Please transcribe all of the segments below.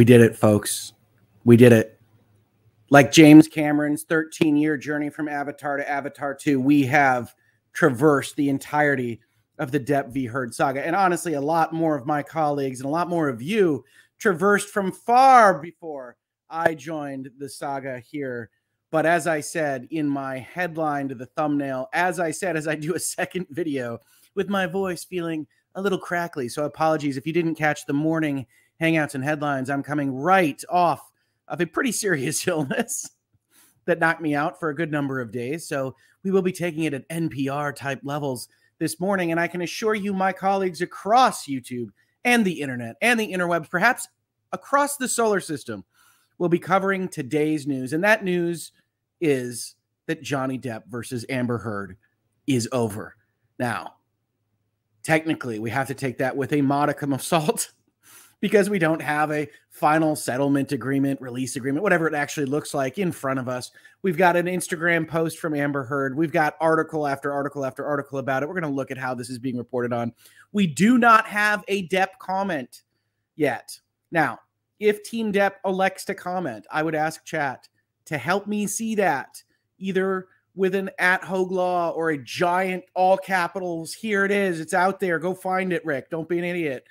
We did it, folks. We did it. Like James Cameron's 13 year journey from Avatar to Avatar 2, we have traversed the entirety of the Depp v. Heard saga. And honestly, a lot more of my colleagues and a lot more of you traversed from far before I joined the saga here. But as I said in my headline to the thumbnail, as I said, as I do a second video with my voice feeling a little crackly. So apologies if you didn't catch the morning hangouts and headlines. I'm coming right off of a pretty serious illness that knocked me out for a good number of days. So we will be taking it at NPR type levels this morning. And I can assure you, my colleagues across YouTube and the internet and the interwebs, perhaps across the solar system, will be covering today's news. And that news is that Johnny Depp versus Amber Heard is over. Now, technically, we have to take that with a modicum of salt because we don't have a final settlement agreement, release agreement, whatever it actually looks like in front of us. We've got an Instagram post from Amber Heard. We've got article after article after article about it. We're going to look at how this is being reported on. We do not have a Depp comment yet. Now, if Team Depp elects to comment, I would ask chat to help me see that either with an at Hoeg Law or a giant all capitals. Here it is. It's out there. Go find it, Rick. Don't be an idiot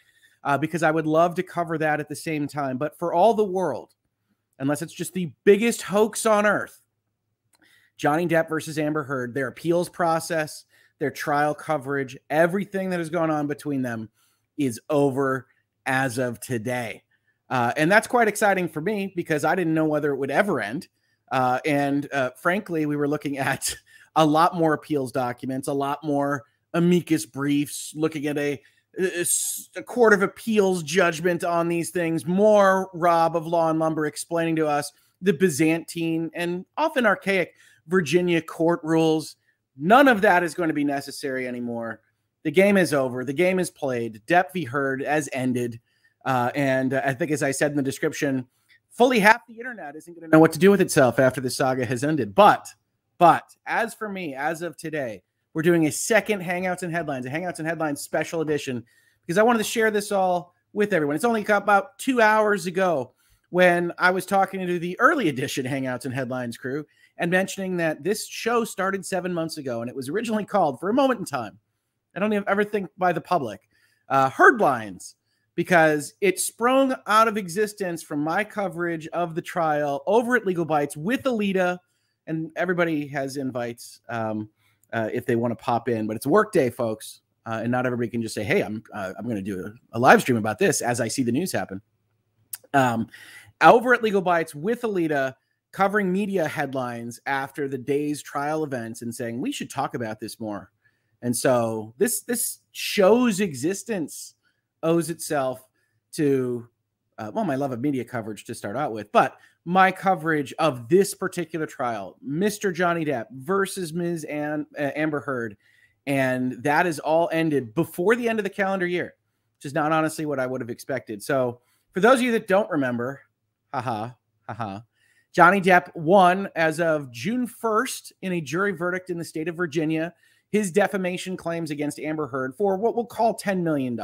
uh, because I would love to cover that at the same time. But for all the world, unless it's just the biggest hoax on earth, Johnny Depp versus Amber Heard, their appeals process, their trial coverage, everything that has gone on between them is over as of today. Uh, and that's quite exciting for me because I didn't know whether it would ever end. Uh, and uh, frankly, we were looking at a lot more appeals documents, a lot more amicus briefs, looking at a a court of appeals judgment on these things. More Rob of Law and Lumber explaining to us the Byzantine and often archaic Virginia court rules. None of that is going to be necessary anymore. The game is over. The game is played. Depp v. Heard has ended. Uh, and uh, I think, as I said in the description, fully half the internet isn't going to know what to do with itself after the saga has ended. But, but as for me, as of today, we're doing a second Hangouts and Headlines, a Hangouts and Headlines special edition, because I wanted to share this all with everyone. It's only about two hours ago when I was talking to the early edition Hangouts and Headlines crew and mentioning that this show started seven months ago and it was originally called, for a moment in time, I don't even ever think by the public, uh, Heardlines, because it sprung out of existence from my coverage of the trial over at Legal Bytes with Alita, and everybody has invites. Um, uh, if they want to pop in. But it's work day, folks, uh, and not everybody can just say, "Hey, I'm uh, I'm going to do a, a, live stream about this" as I see the news happen. Um, over at Legal Bytes with Alita, covering media headlines after the day's trial events and saying we should talk about this more. And so this this show's existence owes itself to uh, well, my love of media coverage to start out with, but my coverage of this particular trial, Mr. Johnny Depp versus Ms. Ann, uh, Amber Heard, and that is all ended before the end of the calendar year, which is not honestly what I would have expected. So, for those of you that don't remember, haha, haha, Johnny Depp won as of June 1st in a jury verdict in the state of Virginia his defamation claims against Amber Heard for what we'll call $10 million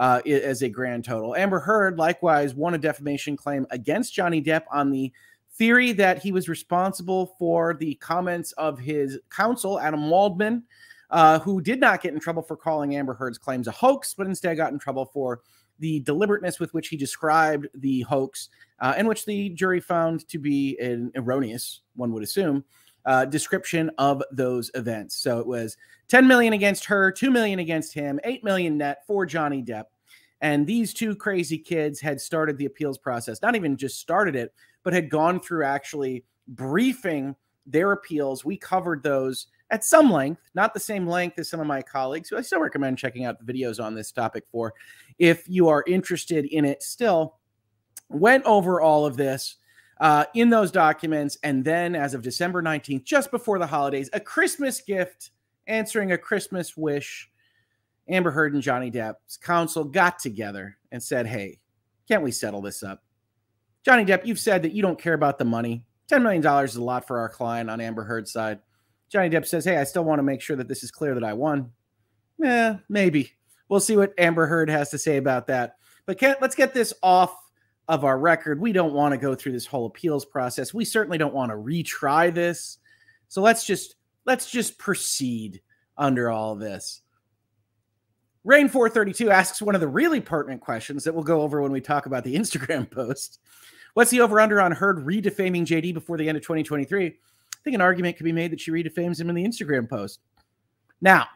uh, as a grand total. Amber Heard likewise won a defamation claim against Johnny Depp on the theory that he was responsible for the comments of his counsel, Adam Waldman, uh, who did not get in trouble for calling Amber Heard's claims a hoax, but instead got in trouble for the deliberateness with which he described the hoax, uh, and which the jury found to be an erroneous, one would assume, uh, description of those events. So it was 10 million against her, 2 million against him, 8 million net for Johnny Depp. And these two crazy kids had started the appeals process, not even just started it, but had gone through actually briefing their appeals. We covered those at some length, not the same length as some of my colleagues, who I still recommend checking out the videos on this topic for if you are interested in it still. Went over all of this uh, in those documents. And then, as of December 19th, just before the holidays, a Christmas gift answering a Christmas wish. Amber Heard and Johnny Depp's counsel got together and said, Hey, can't we settle this up? Johnny Depp, you've said that you don't care about the money. $10 million is a lot for our client on Amber Heard's side. Johnny Depp says, Hey, I still want to make sure that this is clear that I won. Yeah, maybe. We'll see what Amber Heard has to say about that. But let's get this off of our record. We don't want to go through this whole appeals process. We certainly don't want to retry this. So let's just let's just proceed under all this. Rain 432 asks one of the really pertinent questions that we'll go over when we talk about the Instagram post. What's the over under on Heard redefaming JD before the end of 2023? I think an argument could be made that she redefames him in the Instagram post. Now,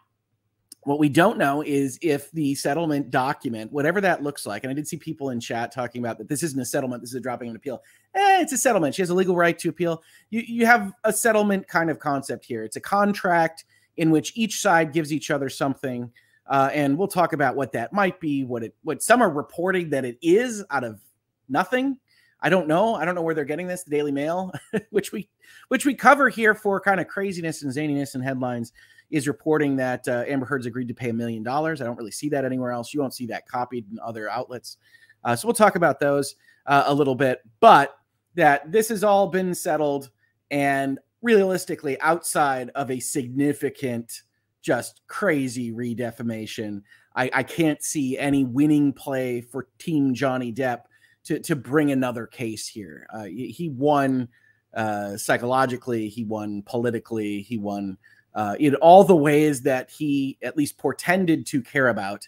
what we don't know is if the settlement document, whatever that looks like, and I did see people in chat talking about that this isn't a settlement, this is a dropping an appeal. Eh, it's a settlement. She has a legal right to appeal. You you have a settlement kind of concept here. It's a contract in which each side gives each other something, uh, and we'll talk about what that might be. What it what some are reporting that it is out of nothing. I don't know. I don't know where they're getting this. The Daily Mail, which we which we cover here for kind of craziness and zaniness and headlines is reporting that uh, Amber Heard's agreed to pay a million dollars. I don't really see that anywhere else. You won't see that copied in other outlets. Uh, so we'll talk about those uh, a little bit, but that this has all been settled and realistically outside of a significant, just crazy redefamation. I, I can't see any winning play for Team Johnny Depp to, to bring another case here. Uh, he won uh, psychologically, he won politically, he won uh, in all the ways that he at least portended to care about,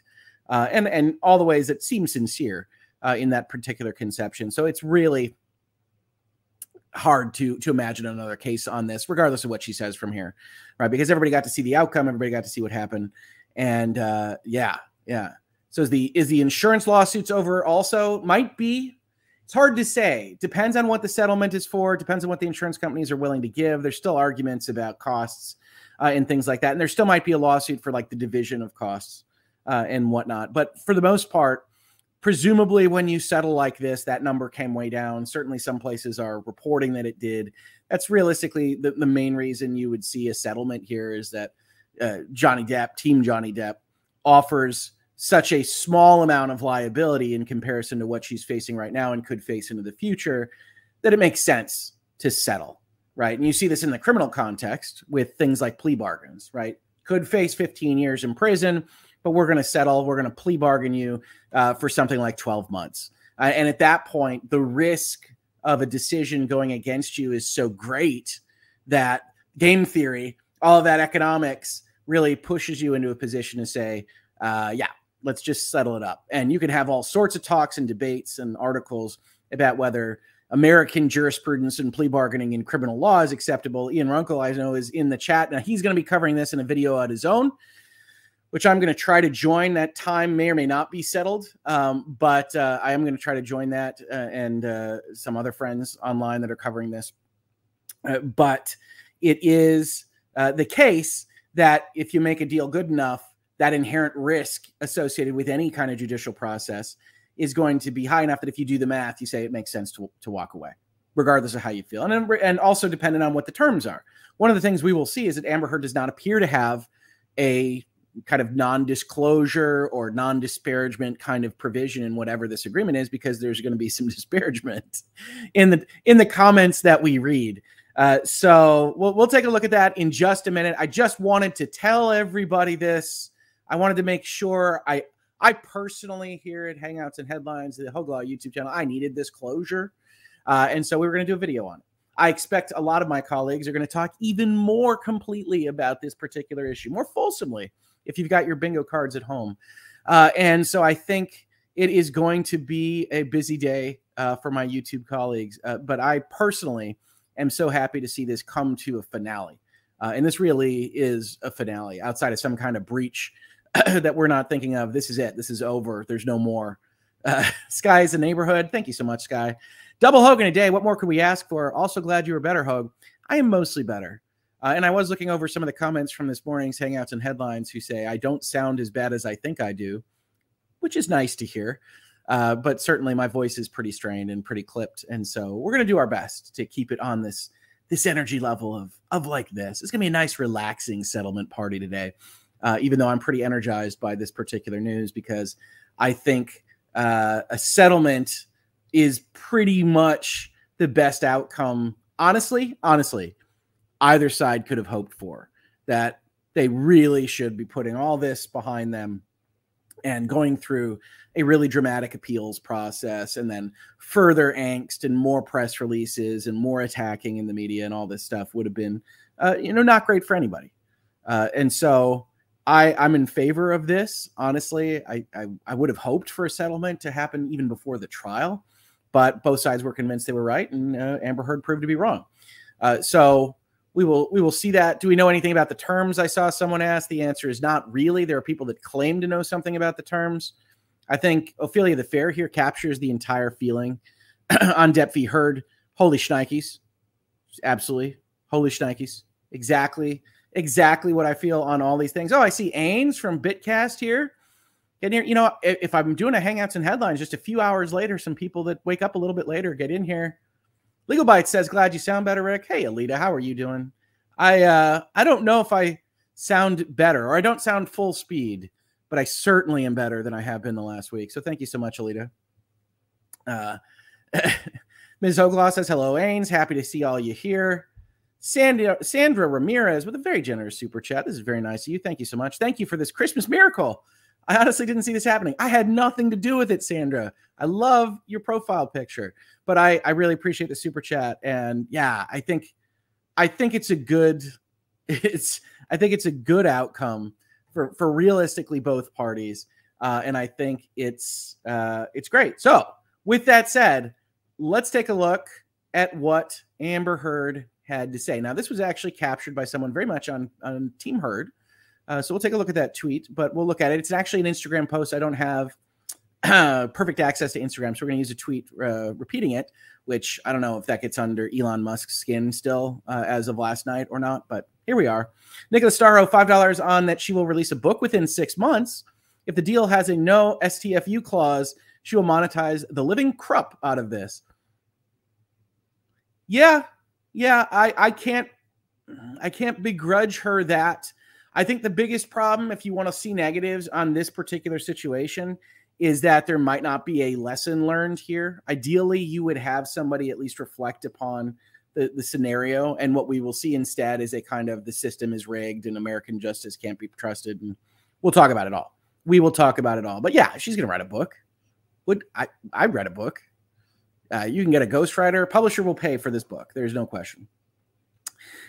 uh, and and all the ways that seem sincere uh, in that particular conception. So it's really hard to to imagine another case on this, regardless of what she says from here, right? Because everybody got to see the outcome, everybody got to see what happened, and uh, yeah, yeah. So is the is the insurance lawsuits over? Also, might be. It's hard to say. Depends on what the settlement is for. Depends on what the insurance companies are willing to give. There's still arguments about costs uh, and things like that. And there still might be a lawsuit for like the division of costs uh, and whatnot. But for the most part, presumably when you settle like this, that number came way down. Certainly, some places are reporting that it did. That's realistically the, the main reason you would see a settlement here is that uh, Johnny Depp, Team Johnny Depp, offers such a small amount of liability in comparison to what she's facing right now and could face into the future that it makes sense to settle right? And you see this in the criminal context with things like plea bargains, right? Could face 15 years in prison, but we're going to settle. We're going to plea bargain you uh, for something like 12 months. Uh, and at that point, the risk of a decision going against you is so great that game theory, all of that economics really pushes you into a position to say, uh, yeah, let's just settle it up. And you can have all sorts of talks and debates and articles about whether American jurisprudence and plea bargaining in criminal law is acceptable. Ian Runkle, I know, is in the chat. Now, he's going to be covering this in a video on his own, which I'm going to try to join. That time may or may not be settled, um, but uh, I am going to try to join that uh, and uh, some other friends online that are covering this. Uh, but it is uh, the case that if you make a deal good enough, that inherent risk associated with any kind of judicial process is going to be high enough that if you do the math, you say it makes sense to, to walk away, regardless of how you feel. And, and also depending on what the terms are. One of the things we will see is that Amber Heard does not appear to have a kind of non-disclosure or non-disparagement kind of provision in whatever this agreement is because there's going to be some disparagement in the in the comments that we read uh, so we'll, we'll take a look at that in just a minute i just wanted to tell everybody this i wanted to make sure i I personally here at Hangouts and Headlines, the Hoeg Law YouTube channel, I needed this closure. Uh, and so we were going to do a video on it. I expect a lot of my colleagues are going to talk even more completely about this particular issue, more fulsomely, if you've got your bingo cards at home. Uh, and so I think it is going to be a busy day uh, for my YouTube colleagues. Uh, but I personally am so happy to see this come to a finale. Uh, and this really is a finale outside of some kind of breach that we're not thinking of. This is it. This is over. There's no more. Uh, Sky is a neighborhood. Thank you so much, Sky. Double Hogan a day. What more could we ask for? Also glad you were better, Hoeg. I am mostly better. Uh, and I was looking over some of the comments from this morning's Hangouts and Headlines who say, I don't sound as bad as I think I do, which is nice to hear. Uh, but certainly my voice is pretty strained and pretty clipped. And so we're going to do our best to keep it on this this energy level of of like this. It's going to be a nice, relaxing settlement party today uh, even though I'm pretty energized by this particular news because I think uh, a settlement is pretty much the best outcome. Honestly, honestly, either side could have hoped for that they really should be putting all this behind them and going through a really dramatic appeals process and then further angst and more press releases and more attacking in the media and all this stuff would have been uh, you know not great for anybody uh, and so I, I'm in favor of this. Honestly, I, I, I would have hoped for a settlement to happen even before the trial, but both sides were convinced they were right, and uh, Amber Heard proved to be wrong. Uh, so we will we will see that. Do we know anything about the terms? I saw someone ask. The answer is not really. There are people that claim to know something about the terms. I think Ophelia the Fair here captures the entire feeling on Depp v. Heard. Holy shnikes. Absolutely. Holy shnikes. Exactly exactly what I feel on all these things. Oh, I see Ains from Bitcast here. Get here. You know, if, I'm doing a Hangouts and headlines, just a few hours later, some people that wake up a little bit later get in here. Legal Bite says, "Glad you sound better, Rick." Hey, Alita, how are you doing? I uh, I don't know if I sound better or I don't sound full speed, but I certainly am better than I have been the last week. So thank you so much, Alita. Uh, Ms. Oglaw says, "Hello, Ains. Happy to see all you here." Sandra, Sandra Ramirez with a very generous super chat. This is very nice of you. Thank you so much. Thank you for this Christmas miracle. I honestly didn't see this happening. I had nothing to do with it, Sandra. I love your profile picture, but I, I really appreciate the super chat. And yeah, I think I think it's a good it's I think it's a good outcome for for realistically both parties. Uh, and I think it's uh, it's great. So with that said, let's take a look at what Amber Heard had to say. Now, this was actually captured by someone very much on, on Team Heard. Uh, so we'll take a look at that tweet, but we'll look at it. It's actually an Instagram post. I don't have perfect access to Instagram, so we're going to use a tweet uh, repeating it, which I don't know if that gets under Elon Musk's skin still uh, as of last night or not, but here we are. Nicola Starro, $5 on that she will release a book within six months. If the deal has a no STFU clause, she will monetize the living crap out of this. Yeah, yeah, I I can't I can't begrudge her that. I think the biggest problem, if you want to see negatives on this particular situation, is that there might not be a lesson learned here. Ideally, you would have somebody at least reflect upon the, the scenario. And what we will see instead is a kind of the system is rigged and American justice can't be trusted. And we'll talk about it all. We will talk about it all. But yeah, she's going to write a book. Would I? I read a book. Uh, you can get a ghostwriter. Publisher will pay for this book. There's no question.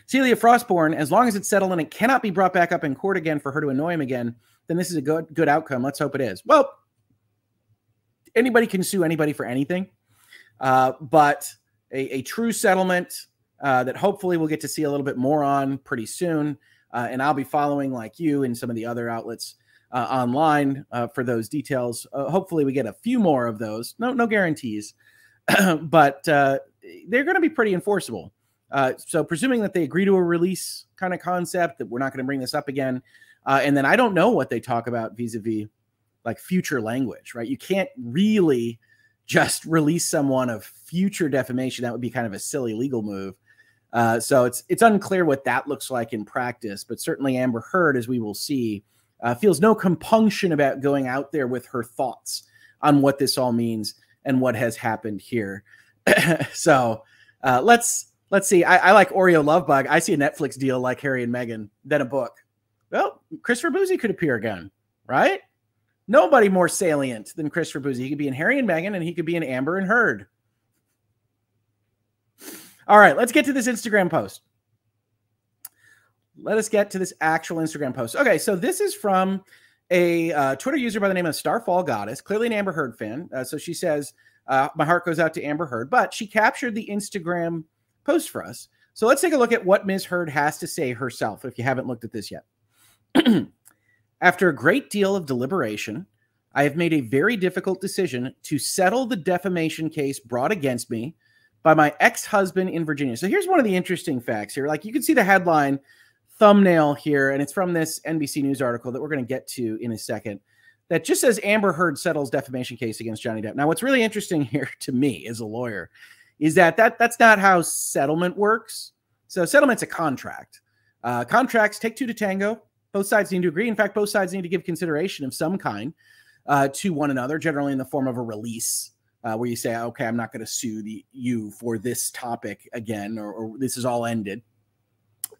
Celia Frostborn, as long as it's settled and it cannot be brought back up in court again for her to annoy him again, then this is a good good outcome. Let's hope it is. Well, anybody can sue anybody for anything, uh, but a, a, true settlement uh, that hopefully we'll get to see a little bit more on pretty soon. Uh, and I'll be following like you and some of the other outlets uh, online uh, for those details. Uh, hopefully, we get a few more of those. No, no guarantees. but they're going to be pretty enforceable. So, presuming that they agree to a release kind of concept, that we're not going to bring this up again. And then I don't know what they talk about vis a vis like future language, right? You can't really just release someone of future defamation. That would be kind of a silly legal move. Uh, so it's it's unclear what that looks like in practice, but certainly Amber Heard, as we will see, uh, feels no compunction about going out there with her thoughts on what this all means and what has happened here. so uh, let's let's see. I, I, like Oreo Lovebug. I see a Netflix deal like Harry and Meghan, then a book. Well, Christopher Bouzy could appear again, right? Nobody more salient than Christopher Bouzy. He could be in Harry and Meghan, and he could be in Amber and Heard. All right, let's get to this Instagram post. Let us get to this actual Instagram post. Okay, so this is from a uh, Twitter user by the name of Starfall Goddess, clearly an Amber Heard fan. Uh, so she says, uh, My heart goes out to Amber Heard, but she captured the Instagram post for us. So let's take a look at what Ms. Heard has to say herself if you haven't looked at this yet. After a great deal of deliberation, I have made a very difficult decision to settle the defamation case brought against me by my ex husband in Virginia. So here's one of the interesting facts here. Like you can see the headline thumbnail here, and it's from this NBC News article that we're going to get to in a second. That just says Amber Heard settles defamation case against Johnny Depp. Now, what's really interesting here to me as a lawyer is that, that that's not how settlement works. So, settlement's a contract. Uh, contracts take two to tango. Both sides need to agree. In fact, both sides need to give consideration of some kind uh, to one another, generally in the form of a release, uh, where you say, "Okay, I'm not going to sue the, you for this topic again, or, or this is all ended."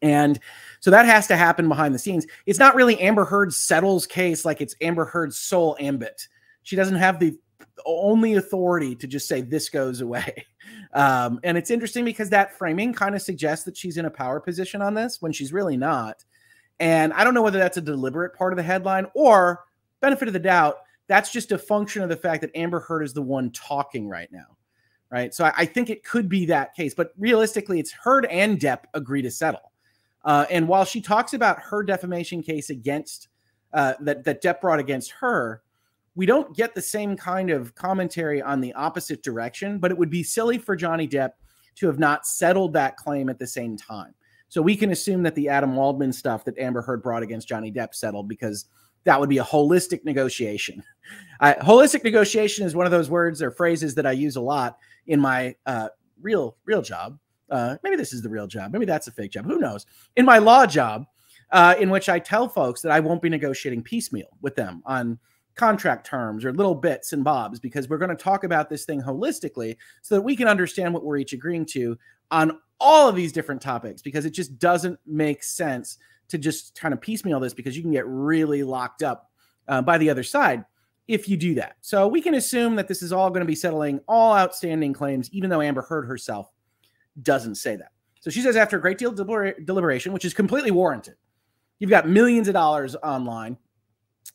And so that has to happen behind the scenes. It's not really Amber Heard's settles case like it's Amber Heard's sole ambit. She doesn't have the only authority to just say this goes away. Um, and it's interesting because that framing kind of suggests that she's in a power position on this when she's really not. And I don't know whether that's a deliberate part of the headline or benefit of the doubt. That's just a function of the fact that Amber Heard is the one talking right now. Right. So I, I think it could be that case, but realistically, it's Heard and Depp agree to settle. Uh, and while she talks about her defamation case against uh, that that Depp brought against her, we don't get the same kind of commentary on the opposite direction. But it would be silly for Johnny Depp to have not settled that claim at the same time. So we can assume that the Adam Waldman stuff that Amber Heard brought against Johnny Depp settled because that would be a holistic negotiation. Holistic negotiation is one of those words or phrases that I use a lot in my uh, real real job uh, maybe this is the real job. Maybe that's a fake job. Who knows? In my law job, uh, in which I tell folks that I won't be negotiating piecemeal with them on contract terms or little bits and bobs because we're going to talk about this thing holistically so that we can understand what we're each agreeing to on all of these different topics because it just doesn't make sense to just kind of piecemeal this because you can get really locked up uh, by the other side if you do that. So we can assume that this is all going to be settling all outstanding claims, even though Amber Heard herself doesn't say that. So she says, after a great deal of deliberation, which is completely warranted, you've got millions of dollars online.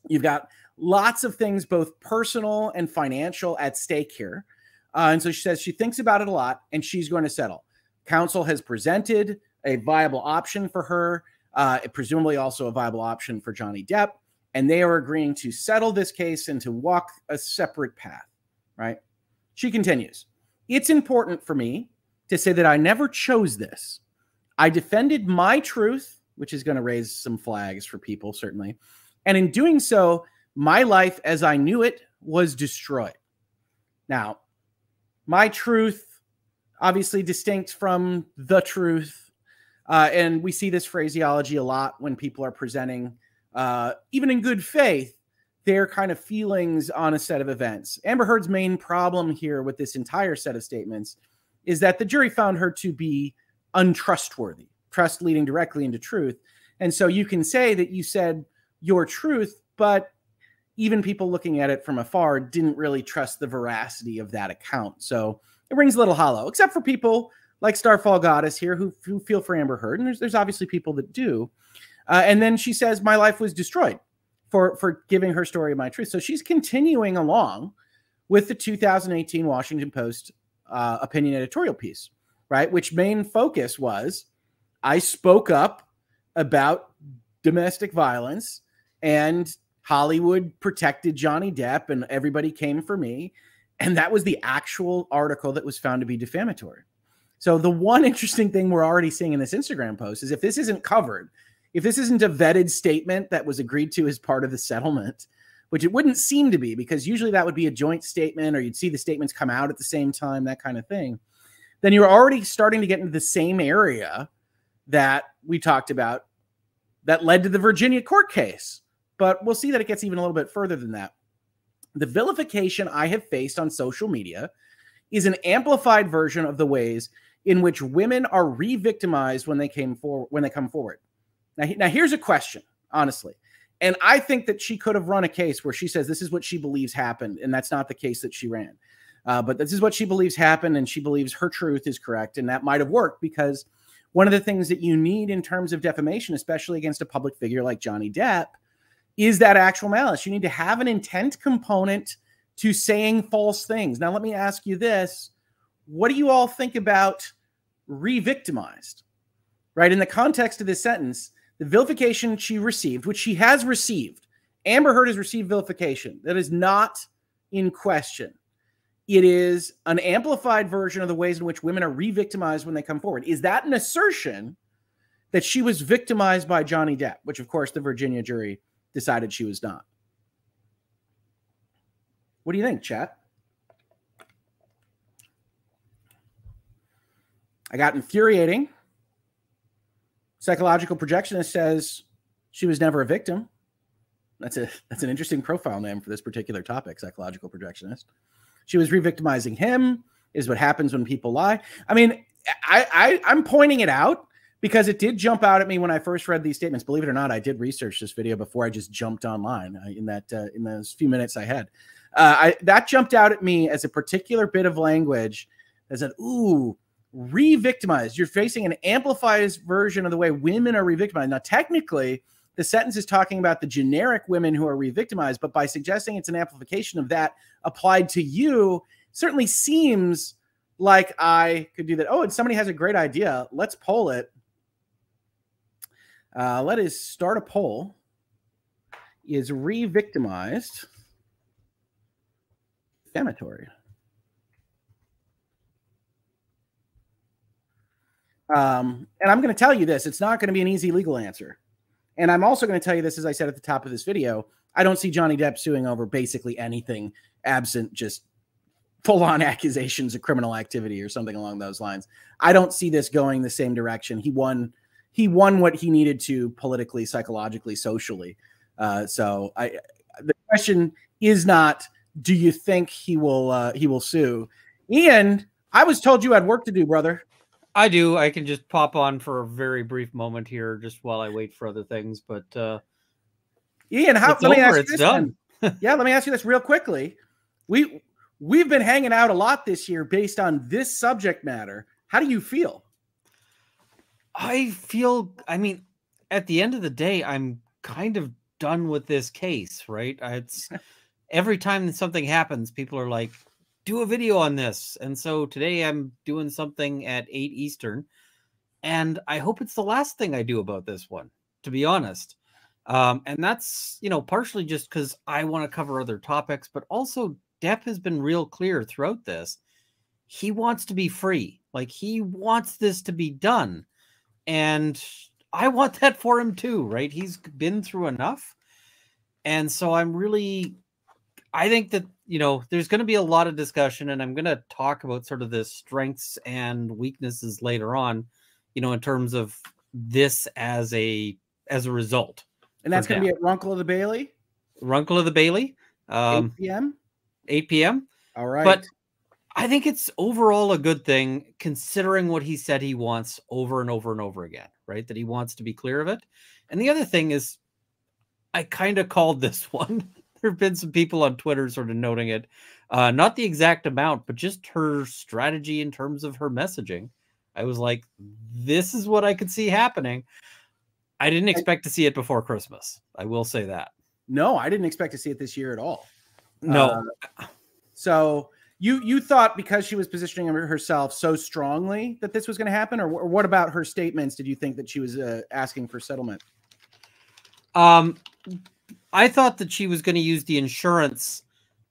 You've got lots of things, both personal and financial, at stake here. Uh, and so she says she thinks about it a lot and she's going to settle. Counsel has presented a viable option for her, uh, presumably also a viable option for Johnny Depp. And they are agreeing to settle this case and to walk a separate path, right? She continues It's important for me to say that I never chose this. I defended my truth, which is going to raise some flags for people, certainly. And in doing so, my life as I knew it was destroyed. Now, my truth, obviously distinct from the truth. Uh, and we see this phraseology a lot when people are presenting, uh, even in good faith, their kind of feelings on a set of events. Amber Heard's main problem here with this entire set of statements is that the jury found her to be untrustworthy, trust leading directly into truth. And so you can say that you said your truth, but even people looking at it from afar didn't really trust the veracity of that account. So it rings a little hollow, except for people like Starfall Goddess here who, who feel for Amber Heard. And there's, there's obviously people that do. Uh, and then she says, My life was destroyed for, for giving her story of my truth. So she's continuing along with the 2018 Washington Post uh, opinion editorial piece, right? Which main focus was I spoke up about domestic violence and Hollywood protected Johnny Depp and everybody came for me. And that was the actual article that was found to be defamatory. So, the one interesting thing we're already seeing in this Instagram post is if this isn't covered, if this isn't a vetted statement that was agreed to as part of the settlement, which it wouldn't seem to be because usually that would be a joint statement or you'd see the statements come out at the same time, that kind of thing. Then you're already starting to get into the same area that we talked about that led to the Virginia court case. But we'll see that it gets even a little bit further than that. The vilification I have faced on social media is an amplified version of the ways in which women are re-victimized when they came forward when they come forward. Now, now here's a question, honestly. And I think that she could have run a case where she says this is what she believes happened, and that's not the case that she ran. Uh, but this is what she believes happened, and she believes her truth is correct, and that might have worked because one of the things that you need in terms of defamation, especially against a public figure like Johnny Depp, is that actual malice. You need to have an intent component to saying false things. Now, let me ask you this: What do you all think about re-victimized? Right in the context of this sentence the vilification she received, which she has received, Amber Heard has received vilification. That is not in question. It is an amplified version of the ways in which women are re victimized when they come forward. Is that an assertion that she was victimized by Johnny Depp, which, of course, the Virginia jury decided she was not? What do you think, chat? I got infuriating Psychological projectionist says she was never a victim. That's a that's an interesting profile name for this particular topic. Psychological projectionist. She was re-victimizing him. Is what happens when people lie. I mean, I, I I'm pointing it out because it did jump out at me when I first read these statements. Believe it or not, I did research this video before I just jumped online uh, in that uh, in those few minutes I had. Uh, I that jumped out at me as a particular bit of language that said, "Ooh, re-victimized." You're facing an amplified version of the way women are re-victimized. Now, technically, the sentence is talking about the generic women who are re-victimized, but by suggesting it's an amplification of that applied to you, certainly seems like I could do that. Oh, and somebody has a great idea. Let's poll it. Uh, let us start a poll. Is re-victimized defamatory? Um, and I'm going to tell you this: it's not going to be an easy legal answer. And I'm also going to tell you this, as I said at the top of this video, I don't see Johnny Depp suing over basically anything absent just full on accusations of criminal activity or something along those lines. I don't see this going the same direction. He won he won what he needed to politically, psychologically, socially. Uh, so I the question is not do you think he will uh, he will sue? Ian, I was told you had work to do, brother. I do. I can just pop on for a very brief moment here, just while I wait for other things. But uh, Ian, how? Let over, me ask you this. Done. yeah, let me ask you this real quickly. We we've been hanging out a lot this year based on this subject matter. How do you feel? I feel. I mean, at the end of the day, I'm kind of done with this case. Right? It's every time something happens, people are like, do a video on this. And so today I'm doing something at 8 Eastern. And I hope it's the last thing I do about this one, to be honest. Um, and that's, you know, partially just because I want to cover other topics, but also Depp has been real clear throughout this. He wants to be free. Like he wants this to be done. And I want that for him too, right? He's been through enough. And so I'm really I think that you know there's going to be a lot of discussion, and I'm going to talk about sort of the strengths and weaknesses later on. You know, in terms of this as a as a result, and that's going to be at Runkle of the Bailey. Runkle of the Bailey, um, 8 p.m. 8 p.m. All right, but I think it's overall a good thing considering what he said he wants over and over and over again. Right, that he wants to be clear of it. And the other thing is, I kind of called this one there have been some people on Twitter sort of noting it. Uh, not the exact amount, but just her strategy in terms of her messaging. I was like, this is what I could see happening. I didn't expect to see it before Christmas. I will say that. No, I didn't expect to see it this year at all. No. Uh, so you you thought because she was positioning herself so strongly that this was going to happen, or, or, what about her statements? Did you think that she was uh, asking for settlement? Um, I thought that she was going to use the insurance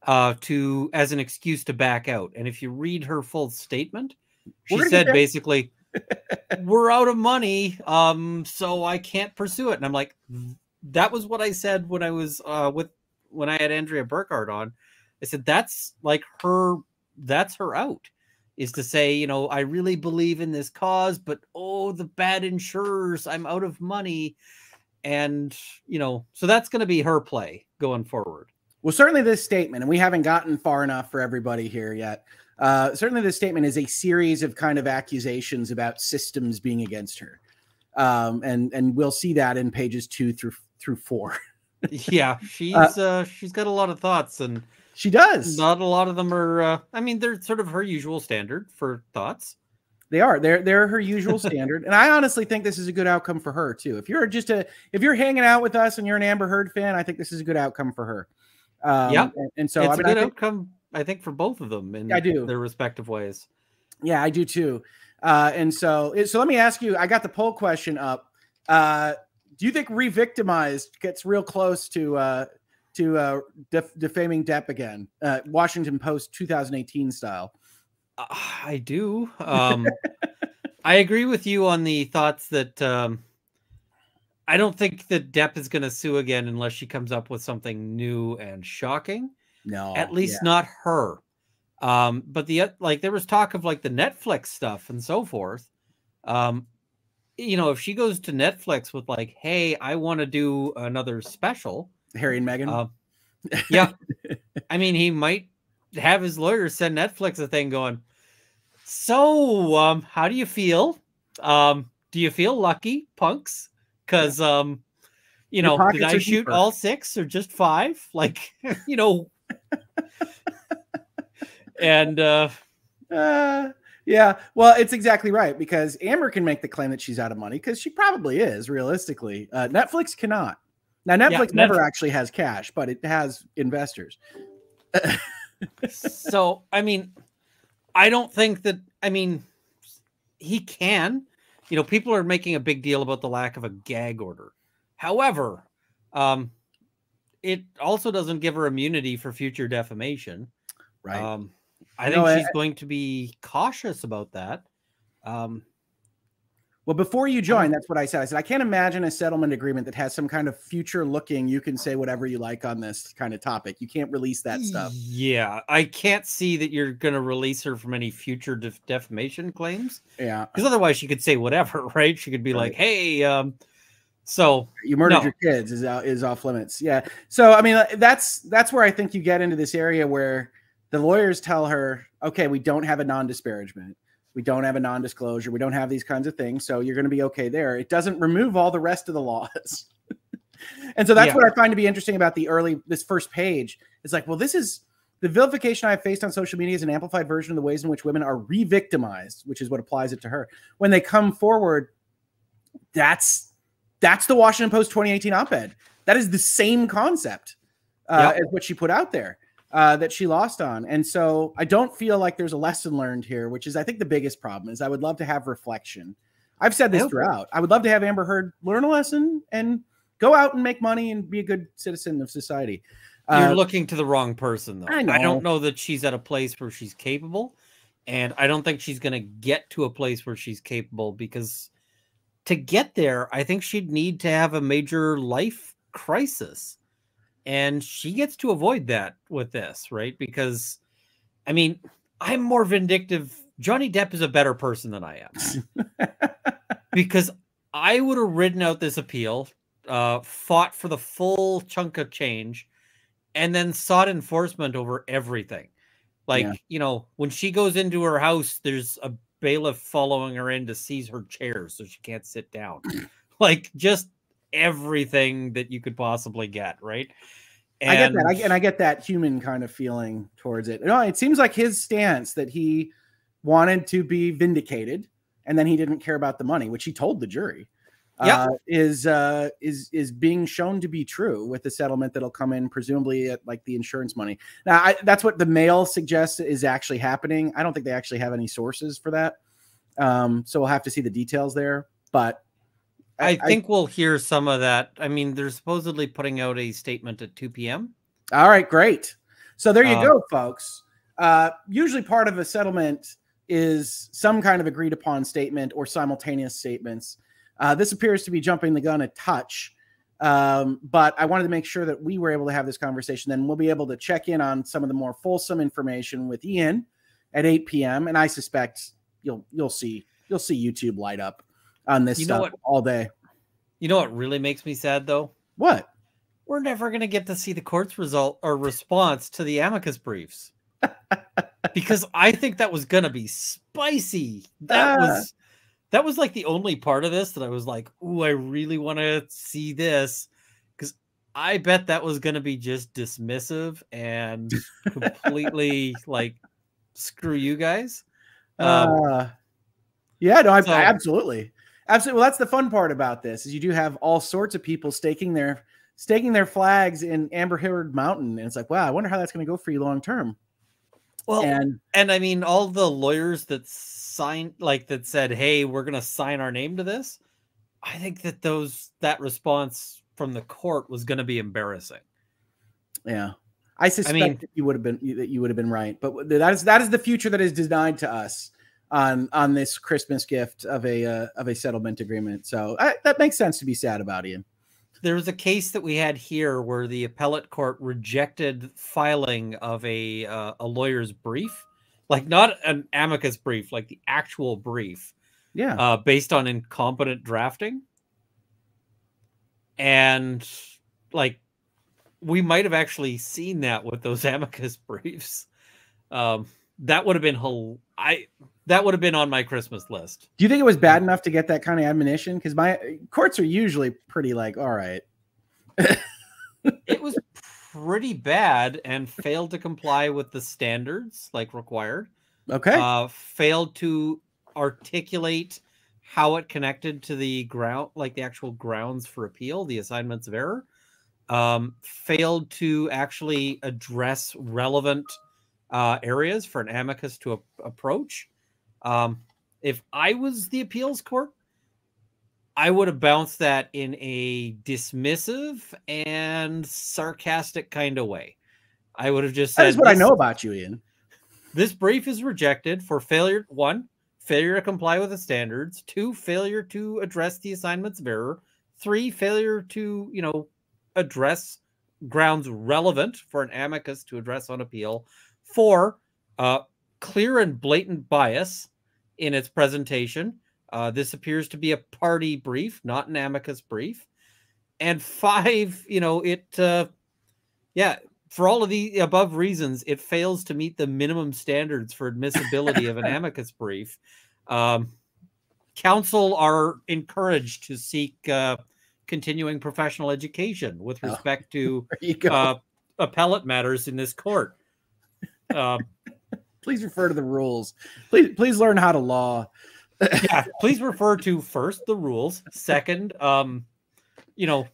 uh, to as an excuse to back out. And if you read her full statement, she said basically, "We're out of money, um, so I can't pursue it." And I'm like, that was what I said when I was uh, with when I had Andrea Burkhart on. I said that's like her. That's her out. Is to say, you know, I really believe in this cause, but oh, the bad insurers, I'm out of money and you know so that's going to be her play going forward well certainly this statement and we haven't gotten far enough for everybody here yet uh, certainly this statement is a series of kind of accusations about systems being against her um, and and we'll see that in pages two through through four yeah she's uh, uh, she's got a lot of thoughts and she does not a lot of them are uh, i mean they're sort of her usual standard for thoughts they are. They're they're her usual standard, and I honestly think this is a good outcome for her too. If you're just a if you're hanging out with us and you're an Amber Heard fan, I think this is a good outcome for her. Um, yeah, and, and, so it's I mean, a good I think, outcome. I think for both of them in I do. their respective ways. Yeah, I do too. Uh, and so so let me ask you. I got the poll question up. Uh, do you think re-victimized gets real close to uh, to uh, def- defaming Depp again? Uh, Washington Post 2018 style. I do. Um, I agree with you on the thoughts that um, I don't think that Depp is going to sue again unless she comes up with something new and shocking. No, at least yeah. not her. Um, but the like, there was talk of like the Netflix stuff and so forth. Um, you know, if she goes to Netflix with like, "Hey, I want to do another special," Harry and Meghan. Uh, yeah, I mean, he might have his lawyers send Netflix a thing going, so um, how do you feel? Um, do you feel lucky, punks? Because um, you Your know, did I shoot deeper. all six or just five? Like, you know, and uh, Uh, yeah, well, it's exactly right because Amber can make the claim that she's out of money because she probably is realistically. Uh, Netflix cannot. Now, Netflix never Netf- actually has cash, but it has investors. so I mean, I don't think that. I mean, he can. You know, people are making a big deal about the lack of a gag order. However, um, it also doesn't give her immunity for future defamation. Right. Um, I think she's I- going to be cautious about that. Um, Well, before you join, that's what I said. I said I can't imagine a settlement agreement that has some kind of future looking. You can say whatever you like on this kind of topic. You can't release that stuff. Yeah, I can't see that you're going to release her from any future def- defamation claims Yeah, because otherwise she could say whatever, right? She could be like, "Hey, um, so you murdered No. your kids is out, is off limits. Yeah. So I mean, uh, that's that's where I think you get into this area where the lawyers tell her, okay, we don't have a non-disparagement, we don't have a non-disclosure, we don't have these kinds of things, so you're going to be okay there. It doesn't remove all the rest of the laws. and so that's Yeah. what I find to be interesting about the early this first page. It's like, well, this is the vilification I have faced on social media is an amplified version of the ways in which women are re-victimized, which is what applies it to her. When they come forward, that's that's the Washington Post 2018 op-ed. That is the same concept uh, Yep. as what she put out there uh, that she lost on. And so I don't feel like there's a lesson learned here, which is I think the biggest problem is I would love to have reflection. I've said this Yep. throughout. I would love to have Amber Heard learn a lesson and go out and make money and be a good citizen of society. you're Uh, looking to the wrong person, though. I I don't know that she's at a place where she's capable, and I don't think she's going to get to a place where she's capable because to get there, I think she'd need to have a major life crisis, and she gets to avoid that with this, right? Because, I mean, I'm more vindictive. Johnny Depp is a better person than I am because I would have ridden out this appeal, uh, fought for the full chunk of change, and then sought enforcement over everything. Like, Yeah. you know, when she goes into her house, there's a bailiff following her in to seize her chair so she can't sit down. like, just everything that you could possibly get, right? And, I get that, I, And- I get that human kind of feeling towards it. No, it seems like his stance that he wanted to be vindicated, and then he didn't care about the money, which he told the jury. Yep. Uh, is uh, is is being shown to be true with the settlement that'll come in presumably at like the insurance money. Now, I, that's what the mail suggests is actually happening. I don't think they actually have any sources for that, um, so we'll have to see the details there. But I think we'll hear some of that. I mean, they're supposedly putting out a statement at 2 p.m. All right, great. So there you Um, go, folks. Uh, usually, part of a settlement is some kind of agreed upon statement or simultaneous statements. Uh, this appears to be jumping the gun a touch, um, but I wanted to make sure that we were able to have this conversation. Then we'll be able to check in on some of the more fulsome information with Ian at 8 p.m. And I suspect you'll you'll see you'll see YouTube light up on this You stuff what? all day. You know what really makes me sad though? What? We're never going to get to see the court's result or response to the amicus briefs. because I think that was going to be spicy. That Ah. was that was like the only part of this that I was like, "Ooh, I really want to see this." Cuz I bet that was going to be just dismissive and completely like screw you guys. Um, Uh, yeah, no, I, so- absolutely, absolutely. Well, that's the fun part about this is you do have all sorts of people staking their staking their flags in Amber Heard Mountain, and it's like, wow, I wonder how that's going to go for you long term. well, And And I mean, all the lawyers that signed, like that said, "Hey, we're going to sign our name to this." I think that those that response from the court was going to be embarrassing. yeah, I suspect mean- that you would have been that you would have been right, but that is that is the future that is denied to us on on this Christmas gift of a uh, of a settlement agreement. So I, that makes sense to be sad about, Ian. There was a case that we had here where the appellate court rejected filing of a uh, a lawyer's brief, like not an amicus brief, like the actual brief, Yeah, uh, based on incompetent drafting. And like, we might have actually seen that with those amicus briefs. Um, that would have been whole. I that would have been on my Christmas list. Do you think it was bad enough to get that kind of admonition? Because my courts are usually pretty like, all right. it was pretty bad and failed to comply with the standards like required. Okay. Uh, failed to articulate how it connected to the ground, like the actual grounds for appeal, the assignments of error. Um, failed to actually address relevant uh, areas for an amicus to a- approach. Um, if I was the appeals court, I would have bounced that in a dismissive and sarcastic kind of way. I would have just said, "That is what I know about you, Ian." This brief is rejected for failure one, failure to comply with the standards, two, failure to address the assignments of error, three, failure to, you know, address grounds relevant for an amicus to address on appeal, four, uh, clear and blatant bias in its presentation. Uh, this appears to be a party brief, not an amicus brief. And five, you know, it, uh, yeah, for all of the above reasons, it fails to meet the minimum standards for admissibility of an amicus brief. Um, counsel are encouraged to seek uh, continuing professional education with Oh, respect to you go. uh, appellate matters in this court. Um, please refer to the rules. Please, please learn how to law. yeah, please refer to first the rules. Second, um, you know,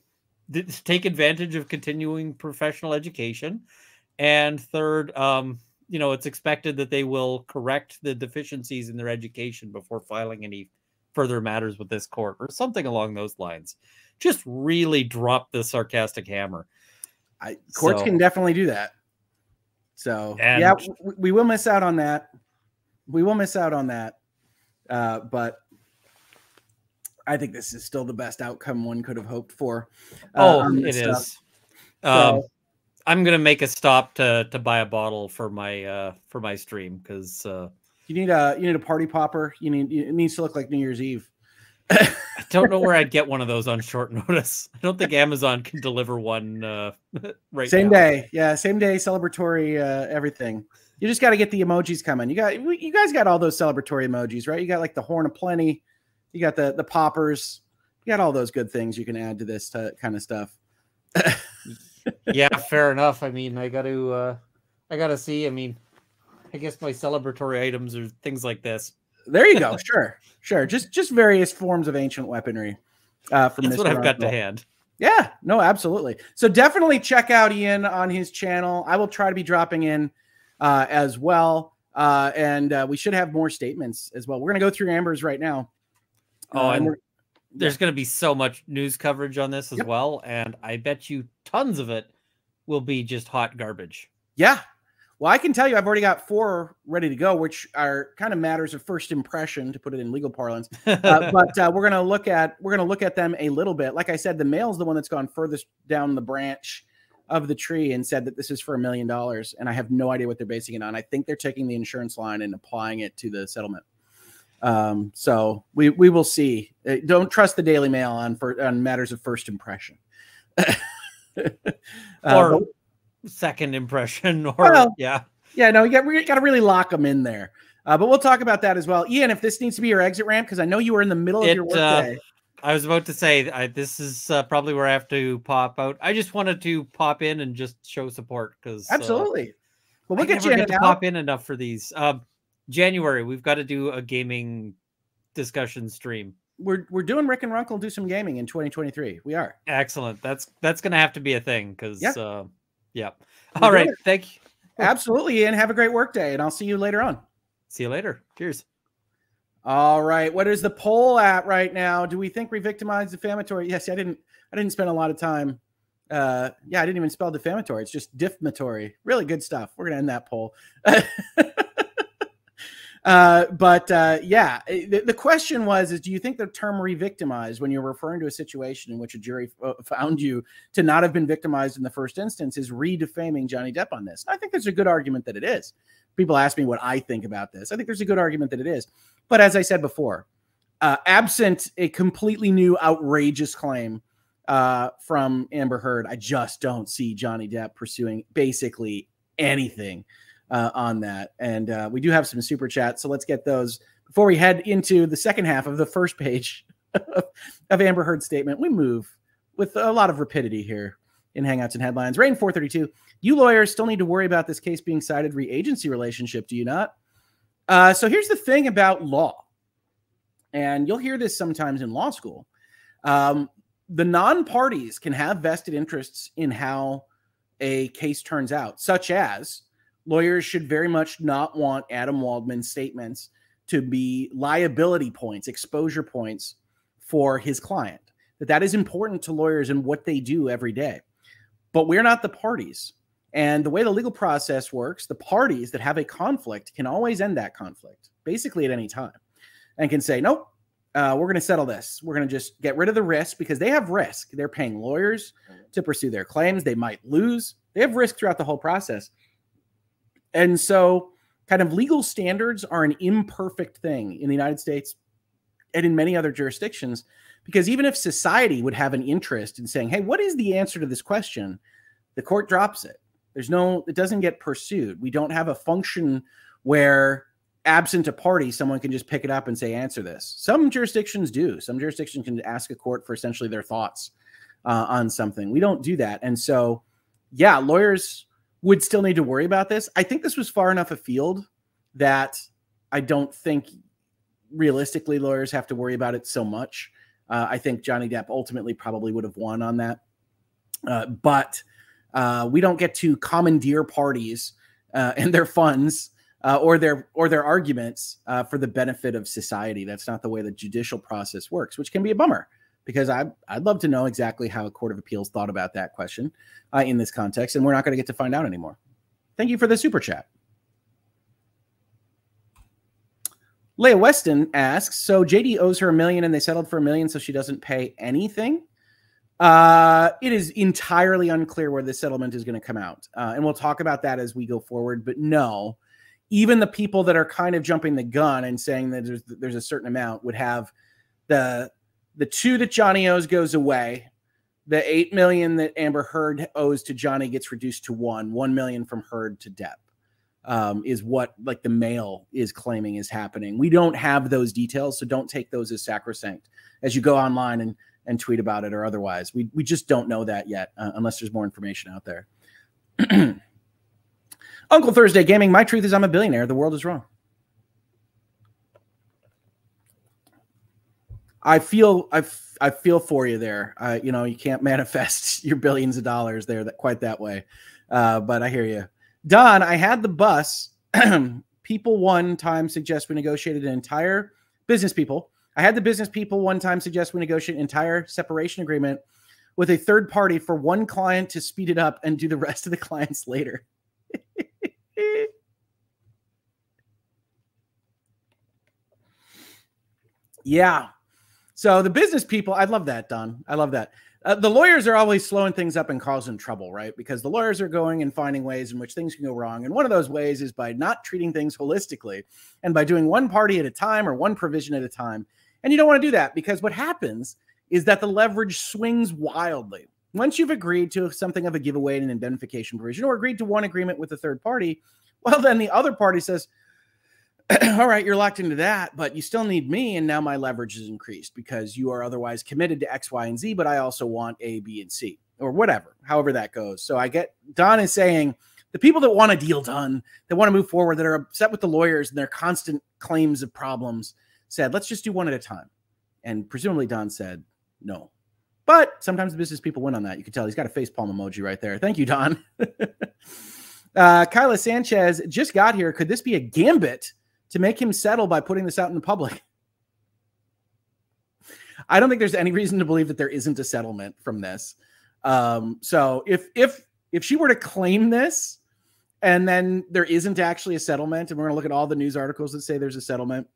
th- take advantage of continuing professional education, and third, um, you know, it's expected that they will correct the deficiencies in their education before filing any further matters with this court or something along those lines. Just really drop the sarcastic hammer. I, courts So- can definitely do that. So And- yeah, we, we will miss out on that. We will miss out on that. Uh, but I think this is still the best outcome one could have hoped for. uh, Oh, it stuff. is. Um, I'm gonna make a stop to to buy a bottle for my uh for my stream because uh You need a you need a party popper. You need it needs to look like New Year's Eve. I don't know where I'd get one of those on short notice. I don't think Amazon can deliver one uh, right same now. day, yeah, same day, celebratory uh, everything. You just got to get the emojis coming. You got you guys got all those celebratory emojis, right? You got like the horn of plenty. You got the the poppers. You got all those good things you can add to this uh, kind of stuff. yeah, fair enough. I mean, I got to, uh, I got to see. I mean, I guess my celebratory items are things like this. There you go. sure, sure. Just just various forms of ancient weaponry. Uh, from That's Mr. what I've got to hand. Yeah, no, absolutely. So definitely check out Ian on his channel. I will try to be dropping in uh, as well. Uh, and uh, we should have more statements as well. We're going to go through Amber's right now. Oh, Uh, and there's going to be so much news coverage on this as Yep. well, and I bet you tons of it will be just hot garbage. yeah. Well, I can tell you, I've already got four ready to go, which are kind of matters of first impression, to put it in legal parlance. Uh, but uh, we're going to look at we're going to look at them a little bit. Like I said, the Mail's the one that's gone furthest down the branch of the tree and said that this is for a million dollars, and I have no idea what they're basing it on. I think they're taking the insurance line and applying it to the settlement. Um, so we we will see. Uh, Don't trust the Daily Mail on for on matters of first impression. Uh, or second impression, or Well, yeah. yeah, no, you got we got to really lock them in there. Uh, but we'll talk about that as well, Ian. If this needs to be your exit ramp, because I know you were in the middle of It, your uh. I was about to say I, this is uh, probably where I have to pop out. I just wanted to pop in and just show support because Absolutely. Well, we'll I get you get to out. pop in enough for these. Um, January, we've got to do a gaming discussion stream. We're we're doing Rick and Runkle do some gaming in 2023. We are. Excellent. That's that's gonna have to be a thing because Yeah. uh, We're All right. Thank you. Absolutely, And Have a great work day, and I'll see you later on. See you later. Cheers. All right. What is the poll at right now? Do we think re-victimized defamatory? Yes, I didn't. I didn't spend a lot of time. Uh, yeah, I didn't even spell defamatory. It's just diffamatory. Really good stuff. We're gonna end that poll. uh, but uh, yeah, the, the question was: Is do you think the term re-victimized, when you're referring to a situation in which a jury found you to not have been victimized in the first instance, is re-defaming Johnny Depp on this? I think there's a good argument that it is. People ask me what I think about this. I think there's a good argument that it is. But as I said before, uh, absent a completely new outrageous claim uh, from Amber Heard, I just don't see Johnny Depp pursuing basically anything uh, on that. And uh, we do have some super chats, so let's get those before we head into the second half of the first page of Amber Heard's statement. We move with a lot of rapidity here in Hangouts and Headlines. Rain 432. You lawyers still need to worry about this case being cited re-agency relationship, do you not? Uh, so here's the thing about law, and you'll hear this sometimes in law school. Um, the non-parties can have vested interests in how a case turns out, such as lawyers should very much not want Adam Waldman's statements to be liability points, exposure points for his client. That that is important to lawyers and what they do every day. But we're not the parties. And the way the legal process works, the parties that have a conflict can always end that conflict, basically at any time, and can say, nope, uh, we're going to settle this. We're going to just get rid of the risk because they have risk. They're paying lawyers to pursue their claims. They might lose. They have risk throughout the whole process. And so, kind of legal standards are an imperfect thing in the United States and in many other jurisdictions because even if society would have an interest in saying, hey, what is the answer to this question? The court drops it. There's no, it doesn't get pursued. We don't have a function where absent a party, someone can just pick it up and say, answer this. Some jurisdictions do. Some jurisdictions can ask a court for essentially their thoughts uh, on something. We don't do that. And so, yeah, lawyers would still need to worry about this. I think this was far enough afield that I don't think realistically lawyers have to worry about it so much. Uh, I think Johnny Depp ultimately probably would have won on that. Uh, but uh, we don't get to commandeer parties uh, and their funds uh, or their or their arguments uh, for the benefit of society. That's not the way the judicial process works, which can be a bummer because I I'd love to know exactly how a court of appeals thought about that question in this context, and we're not going to get to find out anymore. Thank you for the super chat. Leah Weston asks, so JD owes her a million and they settled for a million, so she doesn't pay anything. Uh, it is entirely unclear where the settlement is going to come out, uh, and we'll talk about that as we go forward. But no, even the people that are kind of jumping the gun and saying that there's there's a certain amount would have the the two that Johnny owes goes away. The eight million that Amber Heard owes to Johnny gets reduced to one. One million from Heard to Depp um, is what like the Mail is claiming is happening. We don't have those details, so don't take those as sacrosanct as you go online and and tweet about it or otherwise. We we just don't know that yet uh, unless there's more information out there. Uncle Thursday Gaming. My truth is I'm a billionaire. The world is wrong. I feel I, I feel for you there. Uh, you know you can't manifest your billions of dollars there that quite that way, uh, but I hear you. Don, I had the bus. people one time suggest we negotiated an entire business people. I had the business people one time suggest we negotiate an entire separation agreement with a third party for one client to speed it up and do the rest of the clients later. yeah. So the business people, I love that, Don. I love that uh, the lawyers are always slowing things up and causing trouble, right? Because the lawyers are going and finding ways in which things can go wrong. And one of those ways is by not treating things holistically and by doing one party at a time or one provision at a time. And you don't want to do that because what happens is that the leverage swings wildly. Once you've agreed to something of a giveaway and an indemnification provision or agreed to one agreement with a third party, well, then the other party says, all right, you're locked into that, but you still need me. And now my leverage is increased because you are otherwise committed to X, Y, and Z, but I also want A, B, and C or whatever, however that goes. So I get Don is saying the people that want a deal done, that want to move forward, that are upset with the lawyers and their constant claims of problems, said, let's just do one at a time. And presumably Don said, no. But sometimes the business people win on that. You can tell he's got a face palm emoji right there. Thank you, Don. uh, Kyla Sanchez just got here. Could this be a gambit to make him settle by putting this out in the public. I don't think there's any reason to believe that there isn't a settlement from this. Um, so if if if she were to claim this and then there isn't actually a settlement, and we're gonna look at all the news articles that say there's a settlement,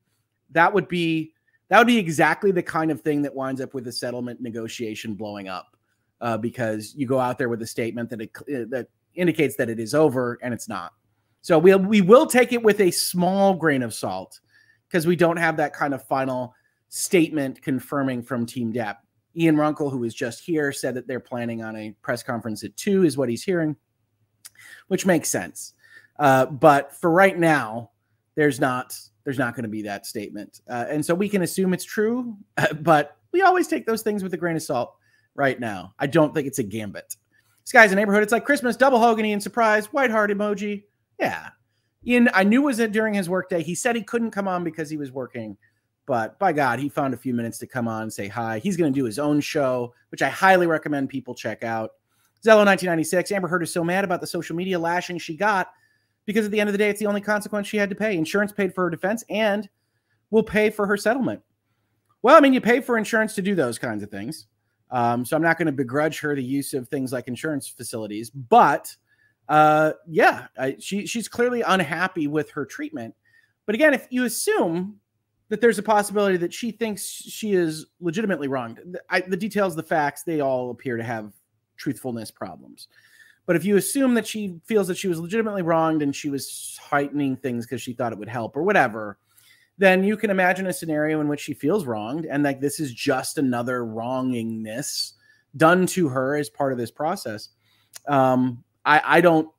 that would be that would be exactly the kind of thing that winds up with a settlement negotiation blowing up. Uh, because you go out there with a statement that it, that indicates that it is over and it's not. So we'll we will take it with a small grain of salt because we don't have that kind of final statement confirming from Team Depp. Ian Runkle, who was just here, said that they're planning on a press conference at two, is what he's hearing, which makes sense. Uh, but for right now, there's not there's not going to be that statement, uh, and so we can assume it's true. but we always take those things with a grain of salt. Right now, I don't think it's a gambit. Guy's a neighborhood. It's like Christmas, double Hogan and surprise, white heart emoji. Yeah, Ian. I knew it was it during his workday. He said he couldn't come on because he was working but by God, he found a few minutes to come on and say hi. He's going to do his own show, which I highly recommend people check out. Zello 1996. Amber Heard is so mad about the social media lashing she got because at the end of the day, it's the only consequence she had to pay. Insurance paid for her defense and will pay for her settlement. Well, I mean, you pay for insurance to do those kinds of things. Um, so I'm not going to begrudge her the use of things like insurance facilities, but uh, yeah, I, she she's clearly unhappy with her treatment. But again, if you assume that there's a possibility that she thinks she is legitimately wronged. I, the details, the facts, they all appear to have truthfulness problems. But if you assume that she feels that she was legitimately wronged and she was heightening things because she thought it would help or whatever, then you can imagine a scenario in which she feels wronged and like this is just another wrongingness done to her as part of this process. Um, I, I don't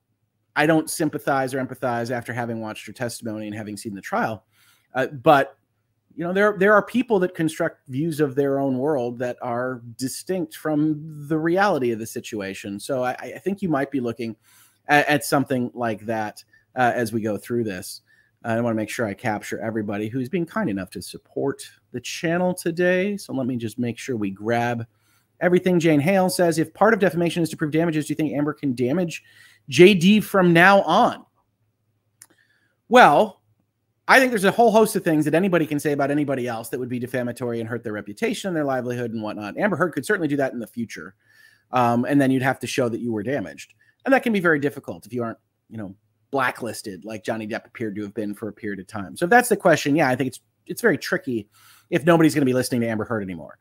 I don't sympathize or empathize after having watched her testimony and having seen the trial. Uh, but you know there there are people that construct views of their own world that are distinct from the reality of the situation. So i, I think you might be looking at, at something like that uh, as we go through this. I want to make sure i capture everybody who's being kind enough to support the channel today. So let me just make sure we grab everything jane hale says if part of defamation is to prove damages do you think amber can damage jd from now on well I think there's a whole host of things that anybody can say about anybody else that would be defamatory and hurt their reputation and their livelihood and whatnot. Amber Heard could certainly do that in the future. Um, and then you'd have to show that you were damaged. And that can be very difficult if you aren't, you know, blacklisted like Johnny Depp appeared to have been for a period of time. So if that's the question, yeah, I think it's it's very tricky if nobody's going to be listening to Amber Heard anymore.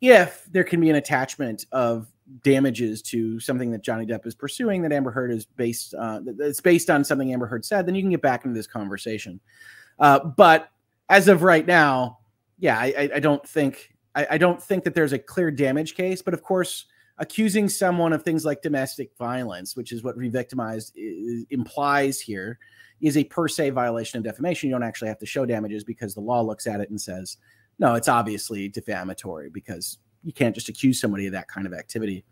If there can be an attachment of damages to something that Johnny Depp is pursuing that Amber Heard is based uh, that's based on something Amber Heard said, then you can get back into this conversation. Uh, but as of right now, yeah, I, I don't think I, I, don't think that there's a clear damage case. But of course, accusing someone of things like domestic violence, which is what revictimized implies here, is a per se violation of defamation. You don't actually have to show damages because the law looks at it and says, no, it's obviously defamatory because you can't just accuse somebody of that kind of activity.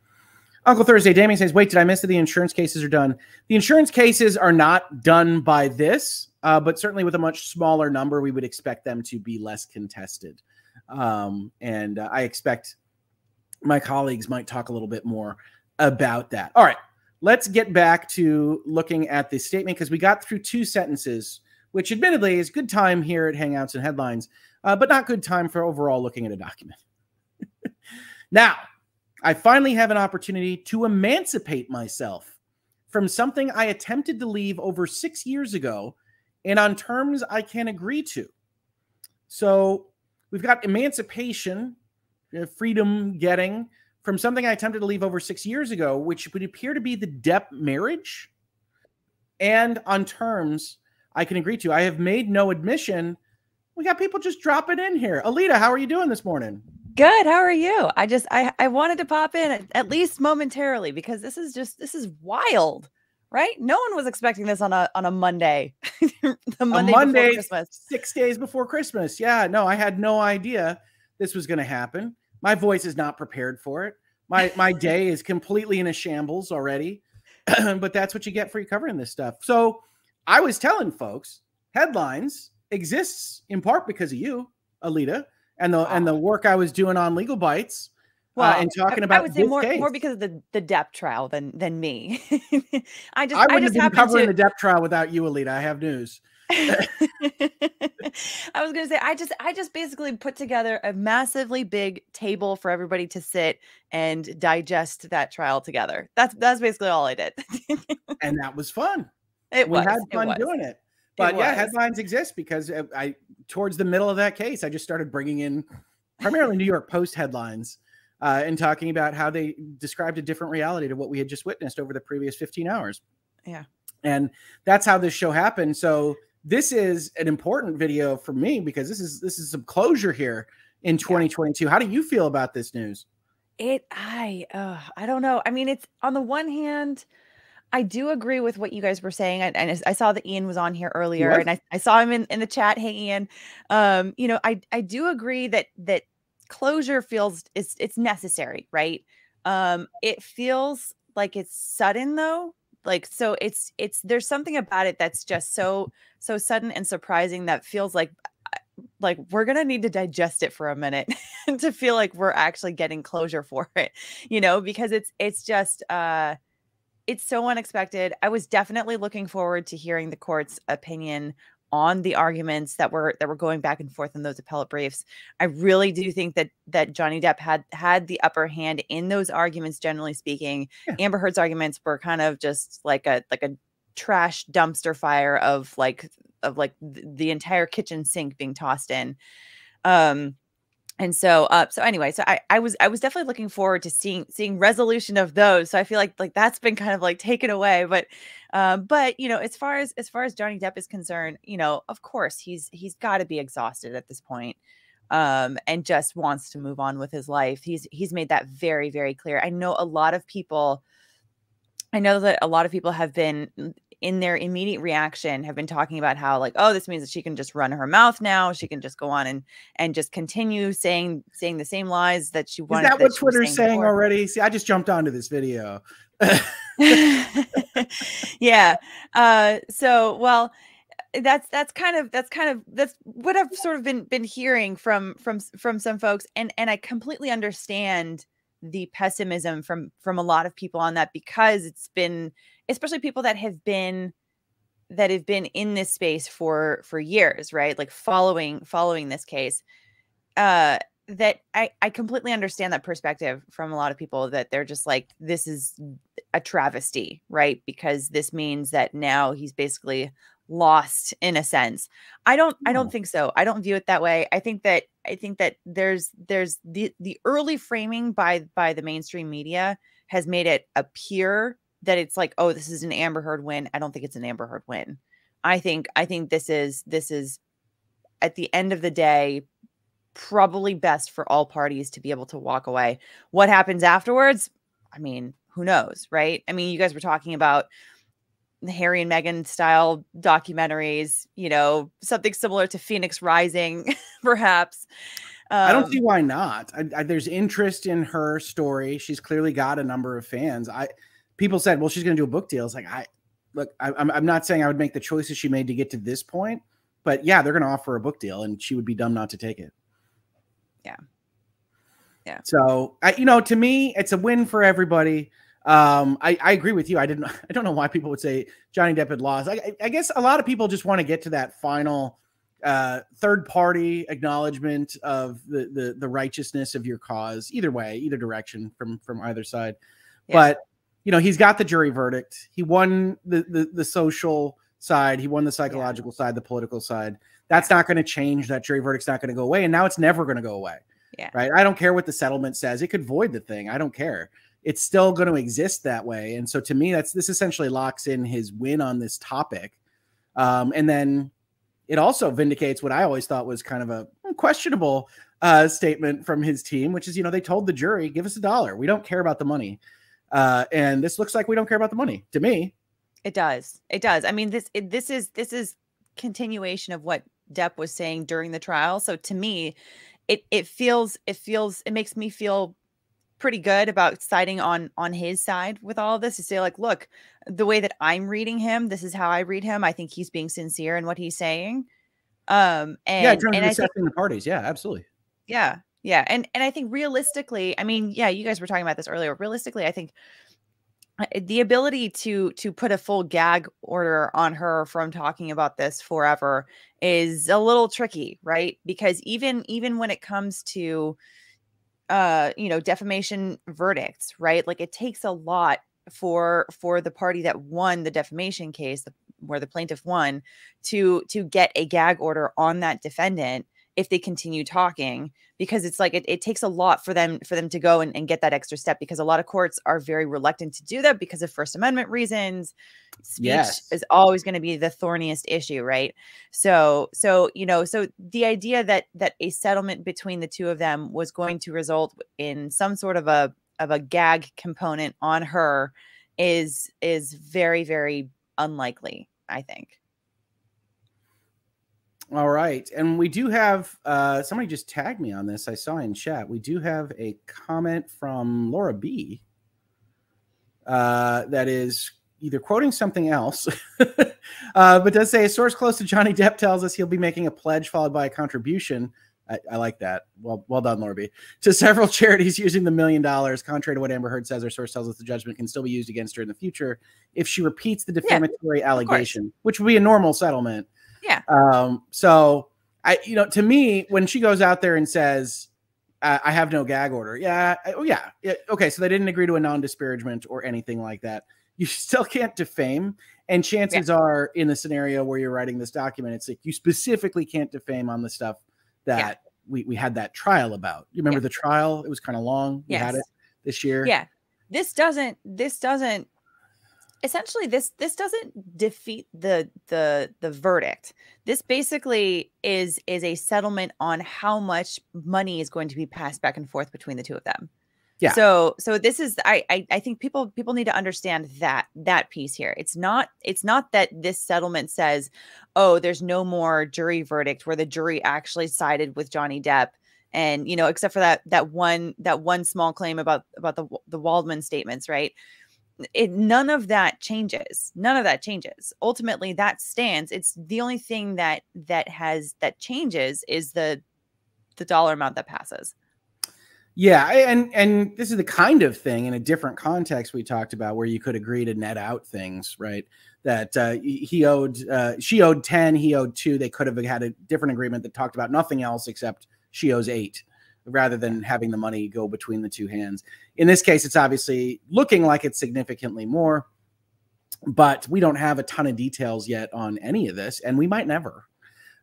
Uncle Thursday, Damien says, wait, did I miss that the insurance cases are done? The insurance cases are not done by this, uh, but certainly with a much smaller number, we would expect them to be less contested. Um, and uh, I expect my colleagues might talk a little bit more about that. All right, let's get back to looking at the statement because we got through two sentences, which admittedly is good time here at Hangouts and Headlines, uh, but not good time for overall looking at a document. now, I finally have an opportunity to emancipate myself from something I attempted to leave over six years ago and on terms I can agree to. So we've got emancipation, uh, freedom getting from something I attempted to leave over six years ago, which would appear to be the Depp marriage. And on terms I can agree to. I have made no admission. We got people just dropping in here. Alita, how are you doing this morning? Good. How are you? I just I I wanted to pop in at, at least momentarily because this is just this is wild, right? No one was expecting this on a on a Monday. the Monday, a Monday Christmas. Six days before Christmas. Yeah, no, I had no idea this was going to happen. My voice is not prepared for it. My my day is completely in a shambles already. but that's what you get for you covering this stuff. So I was telling folks, headlines exists in part because of you, Alita and the wow. and the work I was doing on Legal Bytes. Uh, well, uh, and talking about I would say more, case. more because of the, the Depp trial than than me. I just I wouldn't I just have been covering to... the Depp trial without you, Alita. I have news. I was gonna say I just I just basically put together a massively big table for everybody to sit and digest that trial together. That's that's basically all I did. and that was fun. It we was, had fun doing it. But yeah, headlines exist because uh, I towards the middle of that case, I just started bringing in primarily New York Post headlines uh, and talking about how they described a different reality to what we had just witnessed over the previous 15 hours. Yeah. And that's how this show happened. So this is an important video for me because this is this is some closure here in 2022. Yeah. How do you feel about this news? It I uh I don't know. I mean, it's on the one hand, I do agree with what you guys were saying. And, and I saw that Ian was on here earlier was? and I, I saw him in, in the chat. Hey Ian. Um, you know, I I do agree that that closure feels it's it's necessary, right? Um, it feels like it's sudden though. Like so it's it's there's something about it that's just so so sudden and surprising that feels like like we're gonna need to digest it for a minute to feel like we're actually getting closure for it you know because it's it's just uh it's so unexpected. I was definitely looking forward to hearing the court's opinion on the arguments that were that were going back and forth in those appellate briefs. I really do think that that johnny depp had had the upper hand in those arguments generally speaking. Yeah. amber heard's arguments were kind of just like a like a trash dumpster fire of like of like th- the entire kitchen sink being tossed in. Um and so uh so anyway so i i was i was definitely looking forward to seeing seeing resolution of those. So i feel like like that's been kind of like taken away but um but you know as far as as far as johnny depp is concerned you know of course he's he's got to be exhausted at this point um and just wants to move on with his life. He's he's made that very very clear. I know a lot of people i know that a lot of people have been in their immediate reaction have been talking about how like oh this means that she can just run her mouth now she can just go on and and just continue saying saying the same lies that she Is wanted that what Twitter's saying before. already? See, I just jumped onto this video. yeah uh so well that's that's kind of that's kind of that's what i've sort of been been hearing from from from some folks and and i completely understand the pessimism from from a lot of people on that because it's been especially people that have been that have been in this space for for years right? Like following following this case uh that I, I completely understand that perspective from a lot of people that they're just like this is a travesty right? Because this means that now he's basically lost in a sense. I don't i don't mm. think so. I don't view it that way. I think that i think that there's there's the the early framing by by the mainstream media has made it appear that it's like oh this is an amber heard win. I don't think it's an amber heard win. I think i think this is this is at the end of the day probably best for all parties to be able to walk away. What happens afterwards? I mean who knows right? I mean you guys were talking about Harry and Meghan style documentaries, you know, something similar to Phoenix Rising, perhaps. I don't Um, see why not. I, I, there's interest in her story. She's clearly got a number of fans. I people said, well, she's going to do a book deal. It's like I look. I, I'm I'm not saying I would make the choices she made to get to this point, but yeah, they're going to offer a book deal, and she would be dumb not to take it. Yeah. Yeah. So I, you know, to me, it's a win for everybody. Um, I, I agree with you. I didn't. I don't know why people would say Johnny Depp had lost. I, I- guess a lot of people just want to get to that final uh, third party acknowledgement of the, the the righteousness of your cause. Either way, either direction from from either side. Yeah. But you know, he's got the jury verdict. He won the the, the social side. He won the psychological side, the political side. That's not going to change. That jury verdict's not going to go away, and now it's never going to go away. Yeah. Right. I don't care what the settlement says. It could void the thing. I don't care. It's still going to exist that way. And so to me, that's this essentially locks in his win on this topic. Um, and then it also vindicates what I always thought was kind of a questionable uh, statement from his team, which is, you know, they told the jury, give us a dollar. We don't care about the money. Uh, and this looks like we don't care about the money to me. It does. It does. I mean, this it, this is this is continuation of what Depp was saying during the trial. So to me, it it feels it feels it makes me feel pretty good about siding on on his side with all of this to say like look the way that i'm reading him this is how i read him i think he's being sincere in what he's saying um and yeah, and i think the parties. Yeah, absolutely. yeah yeah and and i think realistically i mean yeah you guys were talking about this earlier realistically i think uh, the ability to to put a full gag order on her from talking about this forever is a little tricky right because even even when it comes to uh you know defamation verdicts right? Like it takes a lot for for the party that won the defamation case the, where the plaintiff won to to get a gag order on that defendant if they continue talking because it's like it, it takes a lot for them for them to go and, and get that extra step because a lot of courts are very reluctant to do that because of first amendment reasons speech Yes. is always going to be the thorniest issue right so so you know so the idea that that a settlement between the two of them was going to result in some sort of a of a gag component on her is is very very unlikely. I think. All right. And we do have uh, somebody just tagged me on this. I saw in chat. We do have a comment from Laura B. Uh, that is either quoting something else, uh, but does say a source close to Johnny Depp tells us he'll be making a pledge followed by a contribution. I, I like that. Well, well done, Laura B. To several charities using the million dollars, contrary to what Amber Heard says. Our source tells us the judgment can still be used against her in the future if she repeats the defamatory yeah, allegation, which would be a normal settlement yeah. Um, so I, you know, to me, when she goes out there and says, I, I have no gag order. Yeah. oh, yeah. yeah. Okay. So they didn't agree to a non disparagement or anything like that. You still can't defame. And chances yeah. are, in the scenario where you're writing this document, it's like you specifically can't defame on the stuff that yeah. we, we had that trial about. You remember the trial? It was kind of long. We had it this year. Yeah. This doesn't, this doesn't essentially this this doesn't defeat the the the verdict. This basically is is a settlement on how much money is going to be passed back and forth between the two of them. Yeah. So so this is I, I i think people people need to understand that that piece here. It's not it's not that this settlement says oh there's no more jury verdict where the jury actually sided with johnny depp. And you know except for that that one that one small claim about about the the waldman statements right it none of that changes none of that changes. Ultimately that stands. It's the only thing that that has that changes is the the dollar amount that passes. Yeah and and this is the kind of thing in a different context we talked about where you could agree to net out things right? That uh, he owed uh, she owed 10 he owed 2 they could have had a different agreement that talked about nothing else except she owes 8 rather than having the money go between the two hands. In this case, it's obviously looking like it's significantly more, but we don't have a ton of details yet on any of this, and we might never.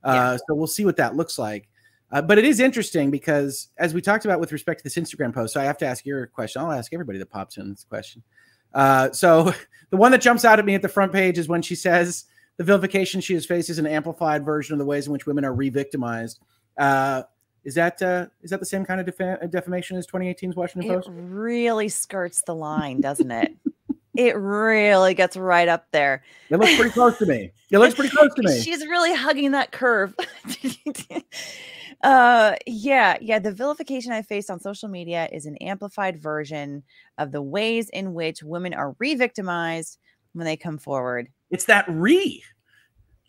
Uh. So we'll see what that looks like. Uh, but it is interesting because, as we talked about with respect to this Instagram post, so I have to ask your question. I'll ask everybody that pops in this question. Uh, so the one that jumps out at me at the front page is when she says the vilification she has faced is an amplified version of the ways in which women are re-victimized. Uh, is that uh, is that the same kind of uh, defamation as 2018's Washington Post? It really skirts the line, doesn't it? it really gets right up there. It looks pretty close to me. It looks pretty close to me. She's really hugging that curve. uh yeah, yeah, the vilification I faced on social media is an amplified version of the ways in which women are re-victimized when they come forward. It's that re.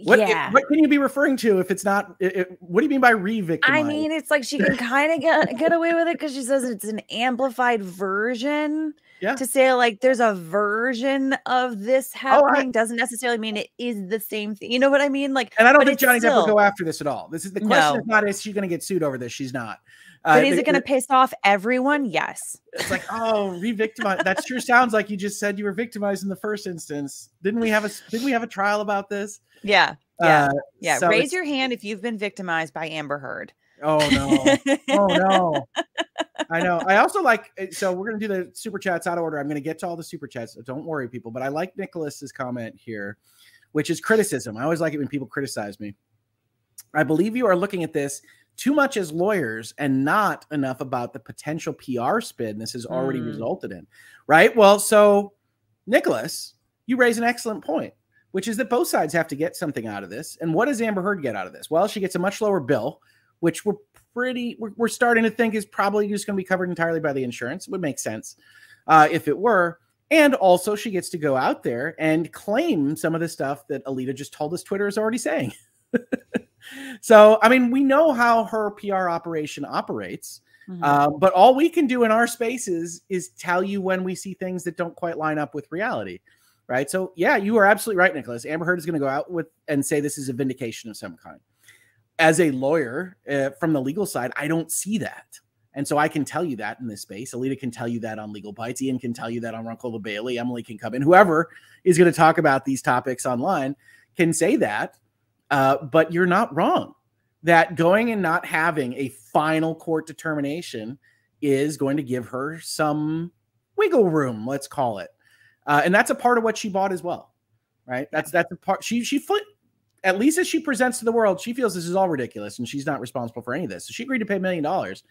What, yeah. what can you be referring to if it's not? It, it, what do you mean by re-victimize? I mean, it's like she can kind of get get away with it because she says it's an amplified version. Yeah. To say like there's a version of this happening oh, I, doesn't necessarily mean it is the same thing. You know what I mean? Like, and I don't think Johnny still, Depp will go after this at all. This is the question. No. Is not is she going to get sued over this? She's not. Uh, but is it going to piss off everyone? Yes. It's like, oh, re-victimize. that sure sounds like you just said you were victimized in the first instance. Didn't we have a didn't we have a trial about this? Yeah. Yeah. Uh, yeah. So Raise your hand if you've been victimized by Amber Heard. Oh no. oh no. I know. I also like eh, so we're gonna do the super chats out of order. I'm gonna get to all the super chats. Don't worry, people. But I like Nicholas's comment here, which is criticism. I always like it when people criticize me. I believe you are looking at this too much as lawyers and not enough about the potential PR spin this has already mm. resulted in. Right. Well, so Nicholas, you raise an excellent point, which is that both sides have to get something out of this. And what does Amber Heard get out of this? Well, she gets a much lower bill, which we're pretty, we're, we're starting to think is probably just going to be covered entirely by the insurance. It would make sense uh, if it were. And also, she gets to go out there and claim some of the stuff that Alita just told us Twitter is already saying. so, I mean, we know how her PR operation operates. Mm-hmm. Uh, but all we can do in our spaces is tell you when we see things that don't quite line up with reality, right? So, yeah, you are absolutely right, Nicholas. Amber Heard is going to go out with and say this is a vindication of some kind. As a lawyer uh, from the legal side, I don't see that. And so I can tell you that in this space. Alita can tell you that on Legal Bytes. Ian can tell you that on Runkle Bailey. Emily can come in. Whoever is going to talk about these topics online can say that uh, but you're not wrong that going and not having a final court determination is going to give her some wiggle room, let's call it. Uh, and that's a part of what she bought as well, right? That's that's a part she she foot at least as she presents to the world, she feels this is all ridiculous and she's not responsible for any of this. So she agreed to pay a million dollars.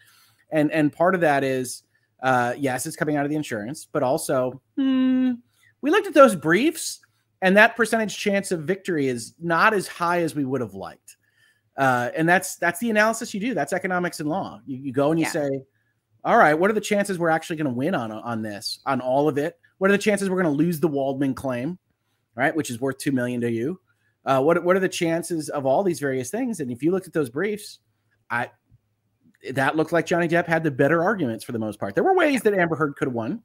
And and part of that is uh yes, it's coming out of the insurance, but also hmm, we looked at those briefs, and that percentage chance of victory is not as high as we would have liked. Uh, and that's that's the analysis you do. That's economics and law. You, you go and you yeah. say, all right, what are the chances we're actually going to win on on this, on all of it? What are the chances we're going to lose the Waldman claim, right, which is worth two million to you? Uh, what what are the chances of all these various things? And if you look at those briefs, I that looked like Johnny Depp had the better arguments for the most part. There were ways that Amber Heard could have won,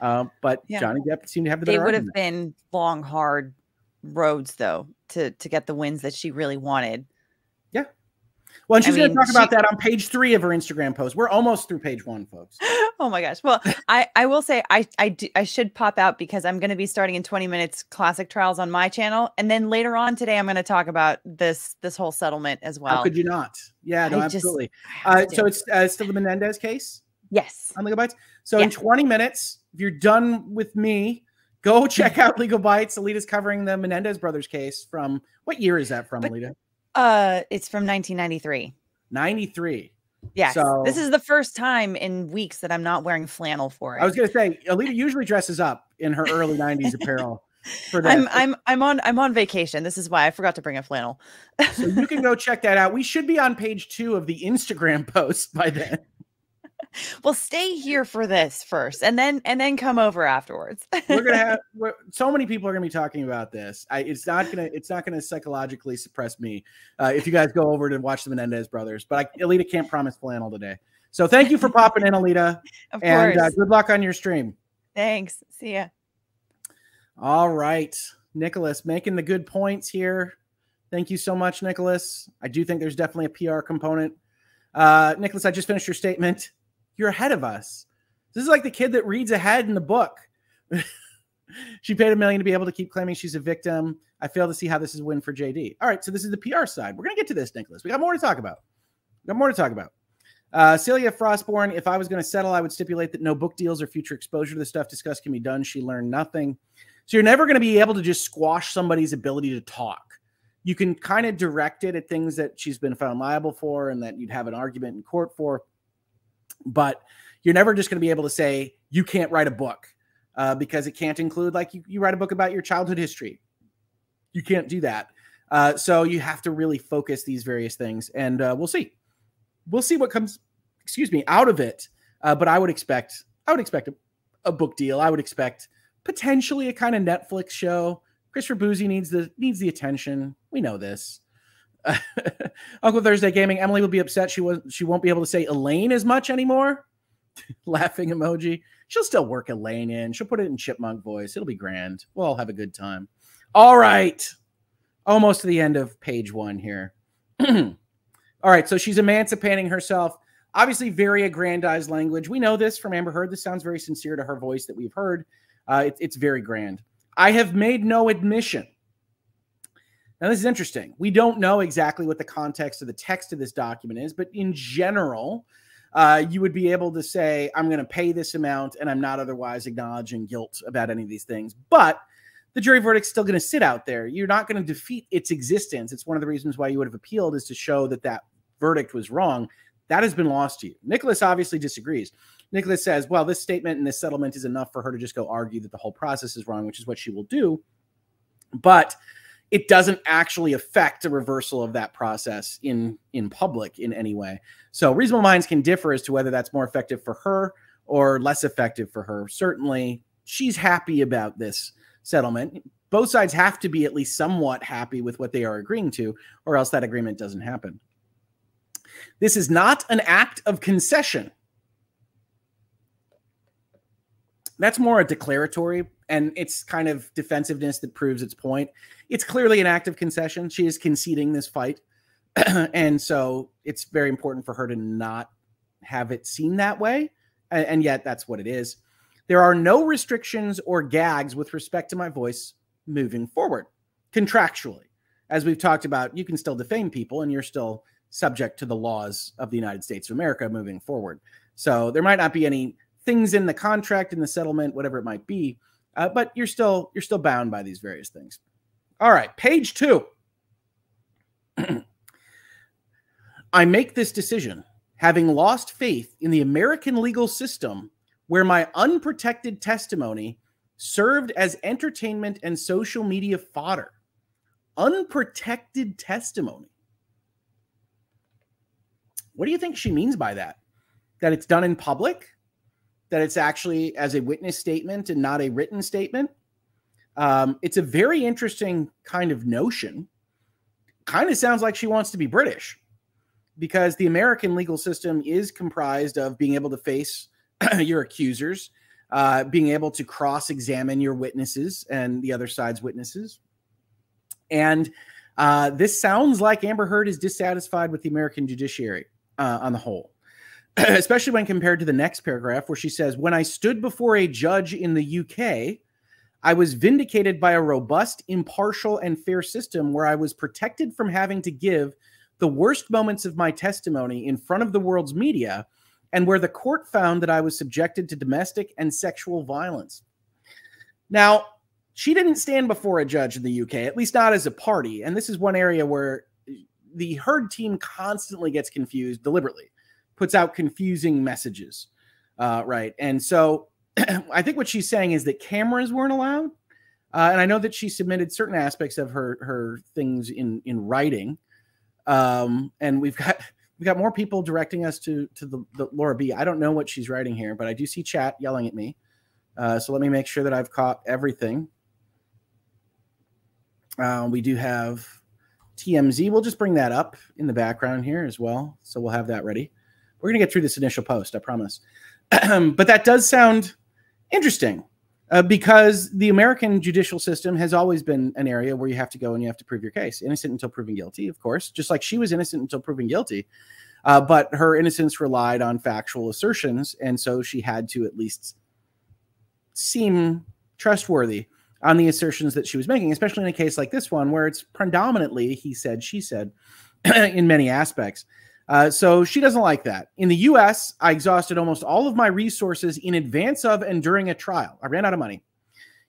uh, but yeah. Johnny Depp seemed to have the. They would argument. have been long, hard roads though to to get the wins that she really wanted. Yeah. Well, and she's going to talk she, about that on page three of her Instagram post. We're almost through page one, folks. Oh my gosh. Well, I I will say I I do, I should pop out because I'm going to be starting in 20 minutes classic trials on my channel, and then later on today I'm going to talk about this this whole settlement as well. How could you not? Yeah, no, I absolutely. Uh, so it's uh, still the Menendez case. Yes. On Legal Bytes. So in 20 minutes, if you're done with me, go check out Legal Bytes. Alita's covering the Menendez brothers case from what year is that from, but, Alita? Uh, it's from 1993. 93. Yes. So, this is the first time in weeks that I'm not wearing flannel for it. I was going to say, Alita usually dresses up in her early 90s apparel. For I'm I'm I'm on I'm on vacation. This is why I forgot to bring a flannel. so you can go check that out. We should be on page two of the Instagram post by then well, stay here for this first, and then and then come over afterwards. we're gonna have we're, so many people are gonna be talking about this. I, it's not gonna it's not gonna psychologically suppress me uh, if you guys go over to watch the Menendez brothers. But I, Alita can't promise flannel today. So thank you for popping in, Alita, of course. and uh, good luck on your stream. Thanks. See ya. All right, Nicholas, making the good points here. Thank you so much, Nicholas. I do think there's definitely a PR component. Uh, Nicholas, I just finished your statement. You're ahead of us. This is like the kid that reads ahead in the book. she paid a million to be able to keep claiming she's a victim. I fail to see how this is a win for JD. All right, so this is the PR side. We're gonna get to this, Nicholas. We got more to talk about. We got more to talk about. Uh, Celia Frostborn, if I was going to settle, I would stipulate that no book deals or future exposure to the stuff discussed can be done. She learned nothing. So you're never going to be able to just squash somebody's ability to talk. You can kind of direct it at things that she's been found liable for and that you'd have an argument in court for but you're never just going to be able to say you can't write a book uh, because it can't include like you, you write a book about your childhood history. You can't do that. Uh, so you have to really focus these various things and uh, we'll see. We'll see what comes excuse me out of it uh, but i would expect i would expect a, a book deal. I would expect potentially a kind of netflix show. Christopher Bouzy needs the needs the attention. We know this Uncle Thursday Gaming. Emily will be upset. She was she won't be able to say Elaine as much anymore. Laughing emoji. She'll still work Elaine in. She'll put it in chipmunk voice. It'll be grand. We'll all have a good time. All right. Almost to the end of page one here. all right. So she's emancipating herself. Obviously, very aggrandized language. We know this from Amber Heard. This sounds very sincere to her voice that we've heard. Uh, it, it's very grand. I have made no admission now, this is interesting. We don't know exactly what the context of the text of this document is, but in general, uh, you would be able to say, I'm going to pay this amount and I'm not otherwise acknowledging guilt about any of these things. But the jury verdict's still going to sit out there. You're not going to defeat its existence. It's one of the reasons why you would have appealed is to show that that verdict was wrong. That has been lost to you. Nicholas obviously disagrees. Nicholas says, well, this statement and this settlement is enough for her to just go argue that the whole process is wrong, which is what she will do. But it doesn't actually affect a reversal of that process in in public in any way. So reasonable minds can differ as to whether that's more effective for her or less effective for her. Certainly, she's happy about this settlement. Both sides have to be at least somewhat happy with what they are agreeing to, or else that agreement doesn't happen. This is not an act of concession. That's more a declaratory and it's kind of defensiveness that proves its point. It's clearly an act of concession. She is conceding this fight. and so it's very important for her to not have it seen that way. And, and yet that's what it is. There are no restrictions or gags with respect to my voice moving forward contractually. As we've talked about, you can still defame people and you're still subject to the laws of the United States of America moving forward. So there might not be any things in the contract, in the settlement, whatever it might be, uh, but you're still you're still bound by these various things. All right, page two. I make this decision having lost faith in the American legal system where my unprotected testimony served as entertainment and social media fodder. Unprotected testimony. What do you think she means by that? That it's done in public? That it's actually as a witness statement and not a written statement? Um, it's a very interesting kind of notion. Kind of sounds like she wants to be British because the American legal system is comprised of being able to face your accusers, uh, being able to cross examine your witnesses and the other side's witnesses. And uh, this sounds like Amber Heard is dissatisfied with the American judiciary uh, on the whole, especially when compared to the next paragraph where she says, When I stood before a judge in the UK, I was vindicated by a robust, impartial, and fair system where I was protected from having to give the worst moments of my testimony in front of the world's media, and where the court found that I was subjected to domestic and sexual violence. Now, she didn't stand before a judge in the UK, at least not as a party. And this is one area where the Heard team constantly gets confused deliberately, puts out confusing messages. Uh, right. And so I think what she's saying is that cameras weren't allowed. Uh, and I know that she submitted certain aspects of her her things in in writing. Um, and we've got we've got more people directing us to to the, the Laura B. I don't know what she's writing here, but I do see chat yelling at me. Uh, so let me make sure that I've caught everything. Uh, we do have TMZ. We'll just bring that up in the background here as well. So we'll have that ready. We're going to get through this initial post, I promise. but that does sound interesting uh, because the American judicial system has always been an area where you have to go and you have to prove your case. Innocent until proven guilty, of course, just like she was innocent until proven guilty. Uh, but her innocence relied on factual assertions. And so she had to at least seem trustworthy on the assertions that she was making, especially in a case like this one, where it's predominantly he said, she said in many aspects. Uh, so she doesn't like that. In the US, I exhausted almost all of my resources in advance of and during a trial. I ran out of money,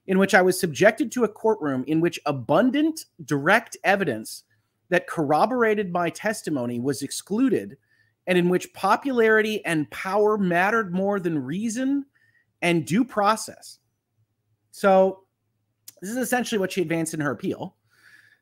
in which I was subjected to a courtroom in which abundant direct evidence that corroborated my testimony was excluded, and in which popularity and power mattered more than reason and due process. So this is essentially what she advanced in her appeal.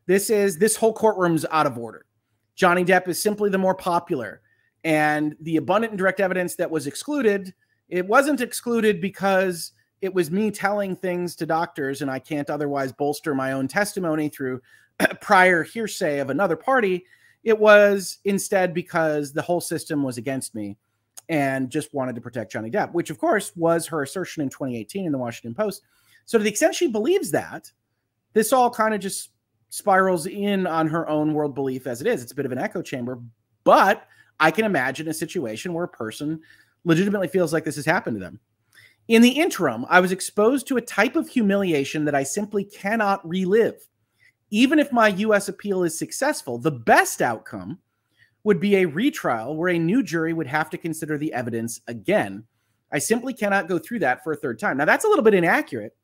This is this whole courtroom's out of order. Johnny Depp is simply the more popular. And the abundant and direct evidence that was excluded, it wasn't excluded because it was me telling things to doctors and I can't otherwise bolster my own testimony through prior hearsay of another party. It was instead because the whole system was against me and just wanted to protect Johnny Depp, which of course was her assertion in 2018 in the Washington Post. So to the extent she believes that, this all kind of just spirals in on her own world belief as it is. It's a bit of an echo chamber, but I can imagine a situation where a person legitimately feels like this has happened to them. In the interim, I was exposed to a type of humiliation that I simply cannot relive. Even if my US appeal is successful, the best outcome would be a retrial where a new jury would have to consider the evidence again. I simply cannot go through that for a third time. Now, that's a little bit inaccurate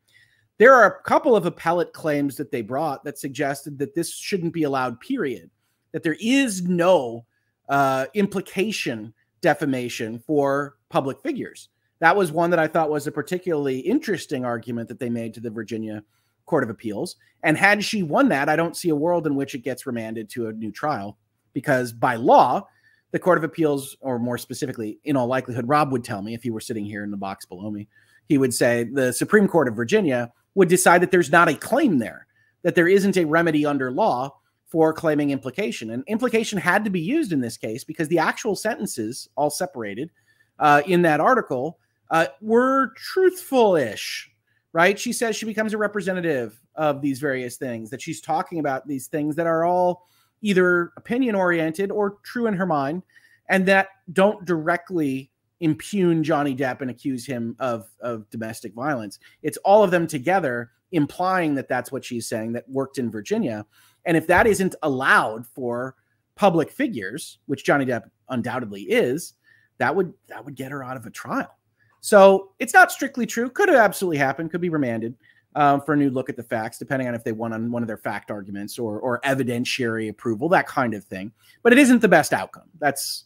there are a couple of appellate claims that they brought that suggested that this shouldn't be allowed, period. That there is no uh, implication defamation for public figures. That was one that I thought was a particularly interesting argument that they made to the Virginia Court of Appeals. And had she won that, I don't see a world in which it gets remanded to a new trial because by law, the Court of Appeals, or more specifically, in all likelihood, Rob would tell me if he were sitting here in the box below me, he would say the Supreme Court of Virginia would decide that there's not a claim there, that there isn't a remedy under law for claiming implication. And implication had to be used in this case because the actual sentences, all separated uh, in that article, uh, were truthful ish, right? She says she becomes a representative of these various things, that she's talking about these things that are all either opinion oriented or true in her mind, and that don't directly impugn Johnny Depp and accuse him of of domestic violence. It's all of them together implying that that's what she's saying that worked in Virginia. And if that isn't allowed for public figures, which Johnny Depp undoubtedly is, that would that would get her out of a trial. So it's not strictly true. Could have absolutely happened. Could be remanded um, for a new look at the facts, depending on if they won on one of their fact arguments or or evidentiary approval, that kind of thing. But it isn't the best outcome. That's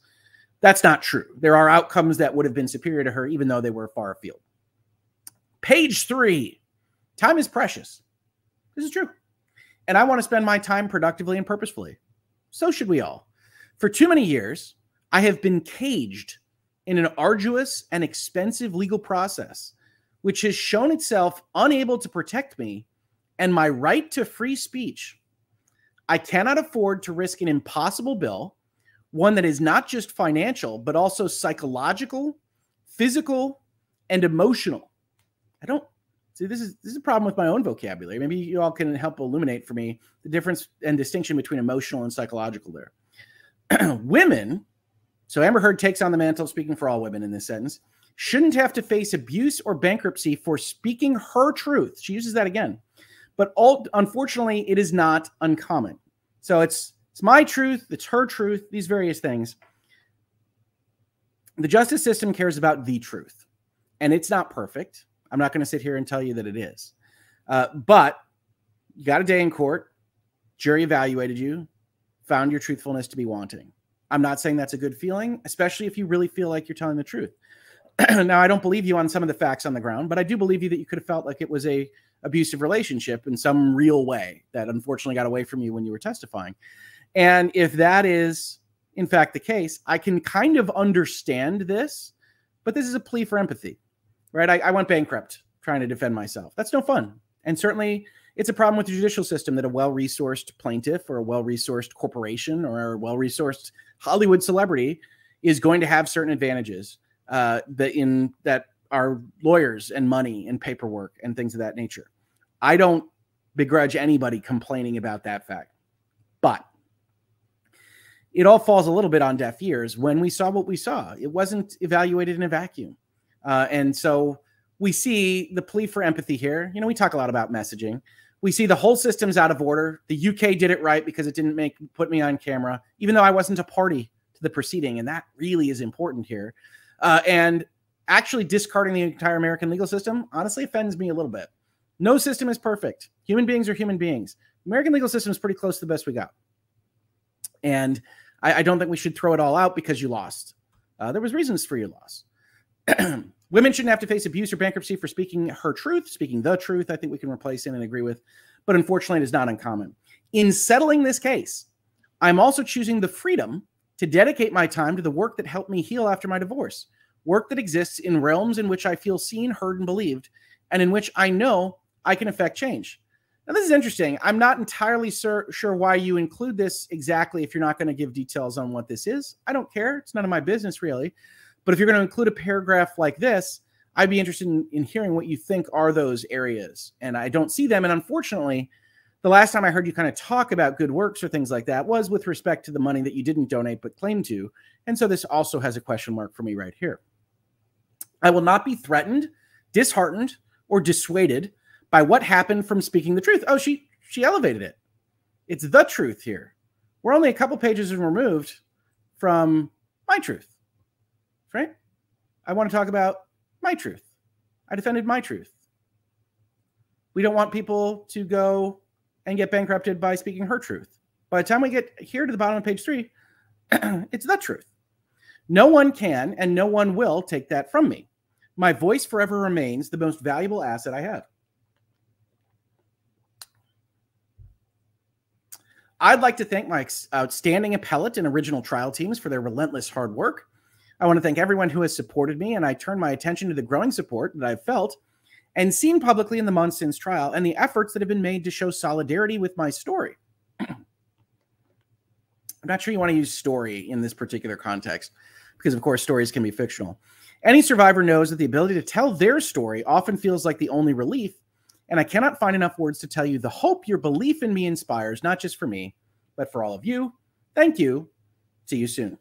that's not true. There are outcomes that would have been superior to her, even though they were far afield. Page three Time is precious. This is true. And I want to spend my time productively and purposefully. So should we all. For too many years, I have been caged in an arduous and expensive legal process, which has shown itself unable to protect me and my right to free speech. I cannot afford to risk an impossible bill, one that is not just financial, but also psychological, physical, and emotional. I don't see this is this is a problem with my own vocabulary. Maybe you all can help illuminate for me the difference and distinction between emotional and psychological there. women, so Amber Heard takes on the mantle, speaking for all women in this sentence, shouldn't have to face abuse or bankruptcy for speaking her truth. She uses that again. But all, unfortunately, it is not uncommon. So it's it's my truth, it's her truth, these various things. The justice system cares about the truth, and it's not perfect. I'm not going to sit here and tell you that it is. Uh, but you got a day in court, jury evaluated you, found your truthfulness to be wanting. I'm not saying that's a good feeling, especially if you really feel like you're telling the truth. now, I don't believe you on some of the facts on the ground, but I do believe you that you could have felt like it was a abusive relationship in some real way that unfortunately got away from you when you were testifying. And if that is in fact the case, I can kind of understand this, but this is a plea for empathy, right? I, I went bankrupt trying to defend myself. That's no fun. And certainly it's a problem with the judicial system that a well-resourced plaintiff or a well-resourced corporation or a well-resourced Hollywood celebrity is going to have certain advantages uh, that in that are lawyers and money and paperwork and things of that nature. I don't begrudge anybody complaining about that fact, but it all falls a little bit on deaf ears when we saw what we saw. It wasn't evaluated in a vacuum, uh, and so we see the plea for empathy here. You know, we talk a lot about messaging we see the whole system's out of order. The UK did it right because it didn't make put me on camera, even though I wasn't a party to the proceeding, and that really is important here. Uh, and actually discarding the entire American legal system honestly offends me a little bit. No system is perfect. Human beings are human beings. American legal system is pretty close to the best we got, and I, I don't think we should throw it all out because you lost. Uh, there was reasons for your loss. Women shouldn't have to face abuse or bankruptcy for speaking her truth, speaking the truth. I think we can replace and agree with, but unfortunately, it is not uncommon. In settling this case, I'm also choosing the freedom to dedicate my time to the work that helped me heal after my divorce, work that exists in realms in which I feel seen, heard, and believed, and in which I know I can affect change. This is interesting. I'm not entirely sur- sure why you include this exactly if you're not going to give details on what this is. I don't care. It's none of my business, really. But if you're going to include a paragraph like this, I'd be interested in, in hearing what you think are those areas. And I don't see them. And unfortunately, the last time I heard you kind of talk about good works or things like that was with respect to the money that you didn't donate but claimed to. And so this also has a question mark for me right here. I will not be threatened, disheartened, or dissuaded by what happened from speaking the truth. Oh, she she elevated it. It's the truth here. We're only a couple pages removed from my truth right? I want to talk about my truth. I defended my truth. We don't want people to go and get bankrupted by speaking her truth. By the time we get here to the bottom of page three, it's the truth. No one can and no one will take that from me. My voice forever remains the most valuable asset I have. I'd like to thank my outstanding appellate and original trial teams for their relentless hard work. I want to thank everyone who has supported me, and I turn my attention to the growing support that I've felt and seen publicly in the months since trial and the efforts that have been made to show solidarity with my story. I'm not sure you want to use story in this particular context because, of course, stories can be fictional. Any survivor knows that the ability to tell their story often feels like the only relief. And I cannot find enough words to tell you the hope your belief in me inspires, not just for me, but for all of you. Thank you. See you soon.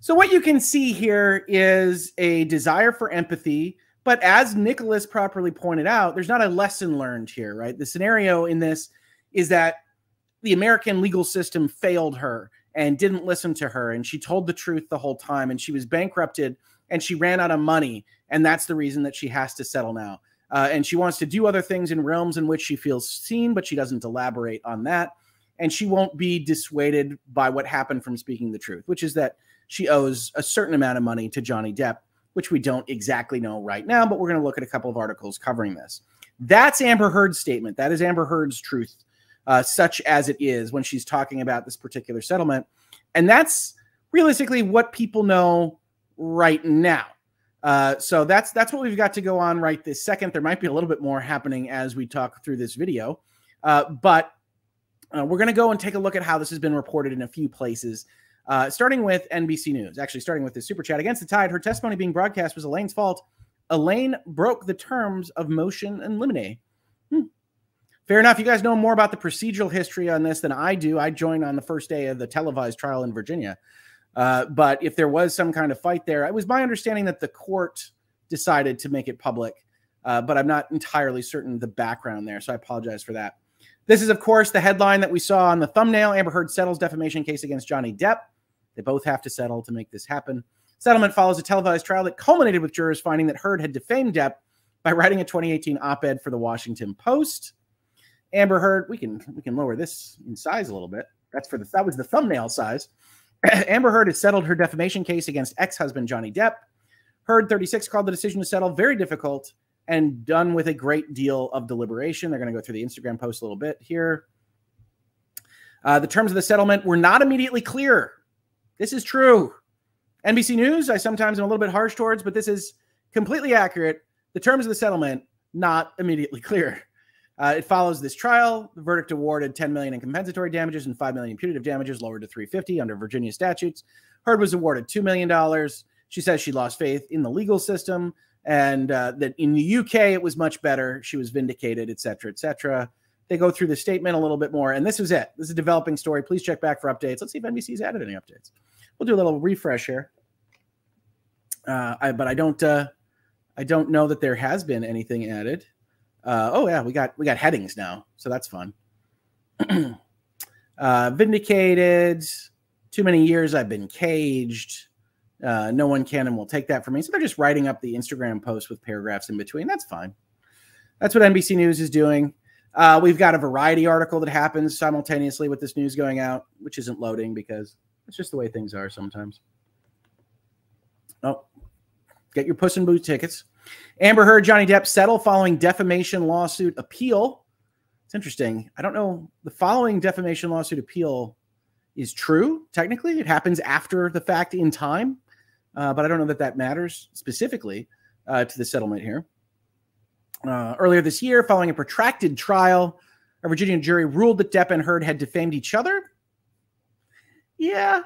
So, what you can see here is a desire for empathy. But as Nicholas properly pointed out, there's not a lesson learned here, right? The scenario in this is that the American legal system failed her and didn't listen to her. And she told the truth the whole time. And she was bankrupted and she ran out of money. And that's the reason that she has to settle now. Uh, and she wants to do other things in realms in which she feels seen, but she doesn't elaborate on that. And she won't be dissuaded by what happened from speaking the truth, which is that she owes a certain amount of money to Johnny Depp, which we don't exactly know right now, but we're going to look at a couple of articles covering this. That's Amber Heard's statement. That is Amber Heard's truth, uh, such as it is when she's talking about this particular settlement. And that's realistically what people know right now. Uh, so that's that's what we've got to go on right this second. There might be a little bit more happening as we talk through this video, uh, but uh, we're going to go and take a look at how this has been reported in a few places. Uh, starting with NBC News, actually starting with the super chat against the tide. Her testimony being broadcast was Elaine's fault. Elaine broke the terms of motion in limine. Hmm. Fair enough. You guys know more about the procedural history on this than I do. I joined on the first day of the televised trial in Virginia. Uh, but if there was some kind of fight there, it was my understanding that the court decided to make it public. Uh, but I'm not entirely certain the background there. So I apologize for that. This is, of course, the headline that we saw on the thumbnail. Amber Heard settles defamation case against Johnny Depp. They both have to settle to make this happen. Settlement follows a televised trial that culminated with jurors finding that Heard had defamed Depp by writing a 2018 op-ed for the Washington Post. Amber Heard, we can we can lower this in size a little bit. That's for the that was the thumbnail size. Amber Heard has settled her defamation case against ex-husband Johnny Depp. Heard 36 called the decision to settle very difficult and done with a great deal of deliberation. They're going to go through the Instagram post a little bit here. Uh, the terms of the settlement were not immediately clear. This is true. NBC News, I sometimes am a little bit harsh towards, but this is completely accurate. The terms of the settlement not immediately clear. Uh, it follows this trial. The verdict awarded 10 million in compensatory damages and 5 million in punitive damages, lowered to 350 under Virginia statutes. Heard was awarded $2 million. She says she lost faith in the legal system and uh, that in the UK it was much better. She was vindicated, et cetera, et cetera. They go through the statement a little bit more, and this is it. This is a developing story. Please check back for updates. Let's see if NBC's added any updates. We'll do a little refresh here. Uh, I, but I don't, uh, I don't know that there has been anything added. Uh, oh yeah, we got we got headings now, so that's fun. uh, vindicated. Too many years I've been caged. Uh, no one can and will take that from me. So they're just writing up the Instagram post with paragraphs in between. That's fine. That's what NBC News is doing. Uh, we've got a variety article that happens simultaneously with this news going out, which isn't loading because it's just the way things are sometimes. Oh, get your Puss in Boot tickets. Amber Heard, Johnny Depp settle following defamation lawsuit appeal. It's interesting. I don't know. The following defamation lawsuit appeal is true. Technically, it happens after the fact in time, uh, but I don't know that that matters specifically uh, to the settlement here. Uh, earlier this year, following a protracted trial, a Virginia jury ruled that Depp and Heard had defamed each other. Yeah,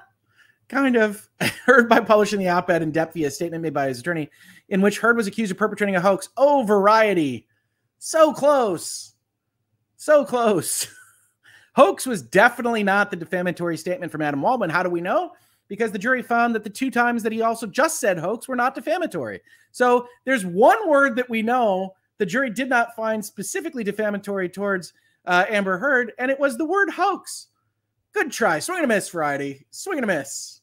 kind of. Heard by publishing the op ed in Depp via a statement made by his attorney in which Heard was accused of perpetrating a hoax. Oh, variety. So close. So close. hoax was definitely not the defamatory statement from Adam Waldman. How do we know? Because the jury found that the two times that he also just said hoax were not defamatory. So there's one word that we know the jury did not find specifically defamatory towards uh, Amber Heard, and it was the word hoax. Good try. Swing and a miss, Variety. Swing and a miss.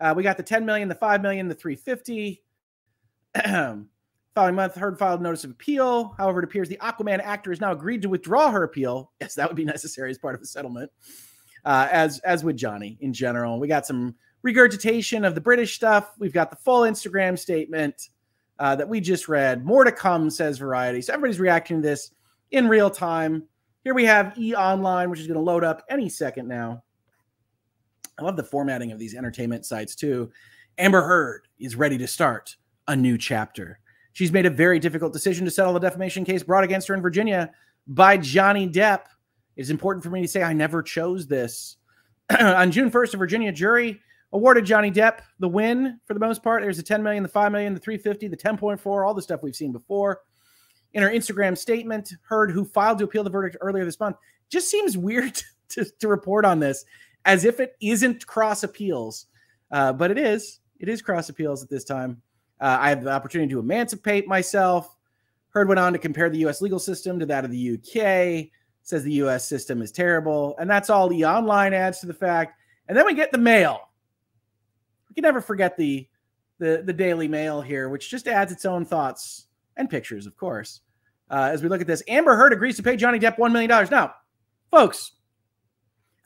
Uh, we got the 10 million, the 5 million, the 350. Following month, Heard filed notice of appeal. However, it appears the Aquaman actor has now agreed to withdraw her appeal. Yes, that would be necessary as part of a settlement, uh, as as would Johnny in general. We got some regurgitation of the British stuff. We've got the full Instagram statement uh, that we just read. More to come, says Variety. So everybody's reacting to this in real time. Here we have E Online, which is going to load up any second now. I love the formatting of these entertainment sites too. Amber Heard is ready to start a new chapter. She's made a very difficult decision to settle the defamation case brought against her in Virginia by Johnny Depp. It's important for me to say I never chose this. On June 1st, a Virginia jury awarded Johnny Depp the win for the most part. There's the 10 million, the 5 million, the 350, the 10.4, all the stuff we've seen before. In her Instagram statement, Heard, who filed to appeal the verdict earlier this month, just seems weird to, to report on this as if it isn't cross appeals, uh, but it is. It is cross appeals at this time. Uh, I have the opportunity to emancipate myself. Heard went on to compare the U.S. legal system to that of the UK. Says the U.S. system is terrible, and that's all the online adds to the fact. And then we get the mail. We can never forget the the the Daily Mail here, which just adds its own thoughts and pictures, of course. Uh, as we look at this, Amber Heard agrees to pay Johnny Depp one million dollars. Now, folks,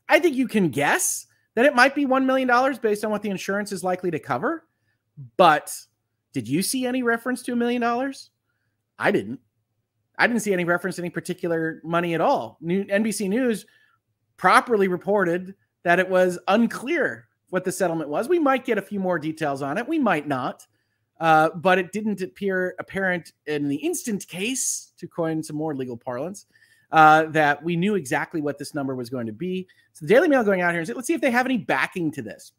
I think you can guess that it might be one million dollars based on what the insurance is likely to cover, but did you see any reference to a million dollars? I didn't. I didn't see any reference to any particular money at all. New NBC News properly reported that it was unclear what the settlement was. We might get a few more details on it. We might not. Uh, but it didn't appear apparent in the instant case, to coin some more legal parlance, uh, that we knew exactly what this number was going to be. So the Daily Mail going out here and let's see if they have any backing to this.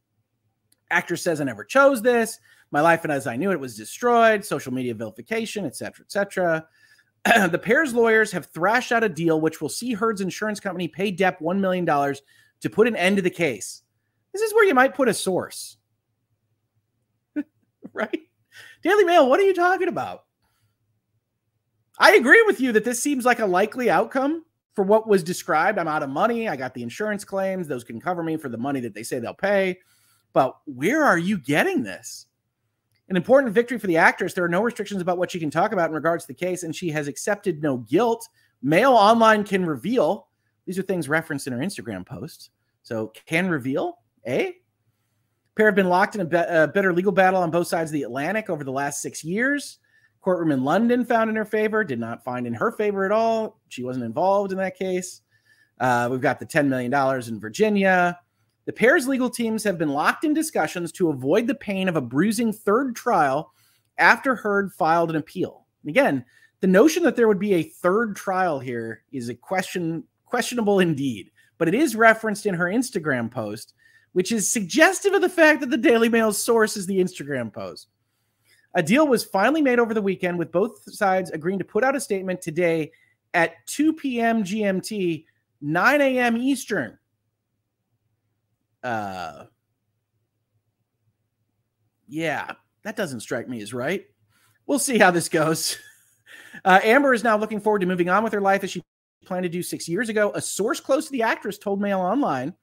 Actress says, I never chose this. My life and as I knew it was destroyed, social media vilification, etc., etc. the pair's lawyers have thrashed out a deal which will see Heard's insurance company pay Depp $1 million to put an end to the case. This is where you might put a source. right? Daily Mail, what are you talking about? I agree with you that this seems like a likely outcome for what was described. I'm out of money. I got the insurance claims. Those can cover me for the money that they say they'll pay. But where are you getting this? An important victory for the actress. There are no restrictions about what she can talk about in regards to the case, and she has accepted no guilt. Mail online can reveal. These are things referenced in her Instagram post. So can reveal, eh? Pair have been locked in a, be- a bitter legal battle on both sides of the Atlantic over the last six years. Courtroom in London found in her favor, did not find in her favor at all. She wasn't involved in that case. Uh, we've got the $10 million in Virginia. The pair's legal teams have been locked in discussions to avoid the pain of a bruising third trial after Heard filed an appeal. And again, the notion that there would be a third trial here is a question questionable indeed, but it is referenced in her Instagram post, which is suggestive of the fact that the Daily Mail's source is the Instagram post. A deal was finally made over the weekend with both sides agreeing to put out a statement today at 2 p.m. GMT, 9 a.m. Eastern uh yeah, that doesn't strike me as right. We'll see how this goes. Uh, Amber is now looking forward to moving on with her life as she planned to do six years ago. A source close to the actress told Mail Online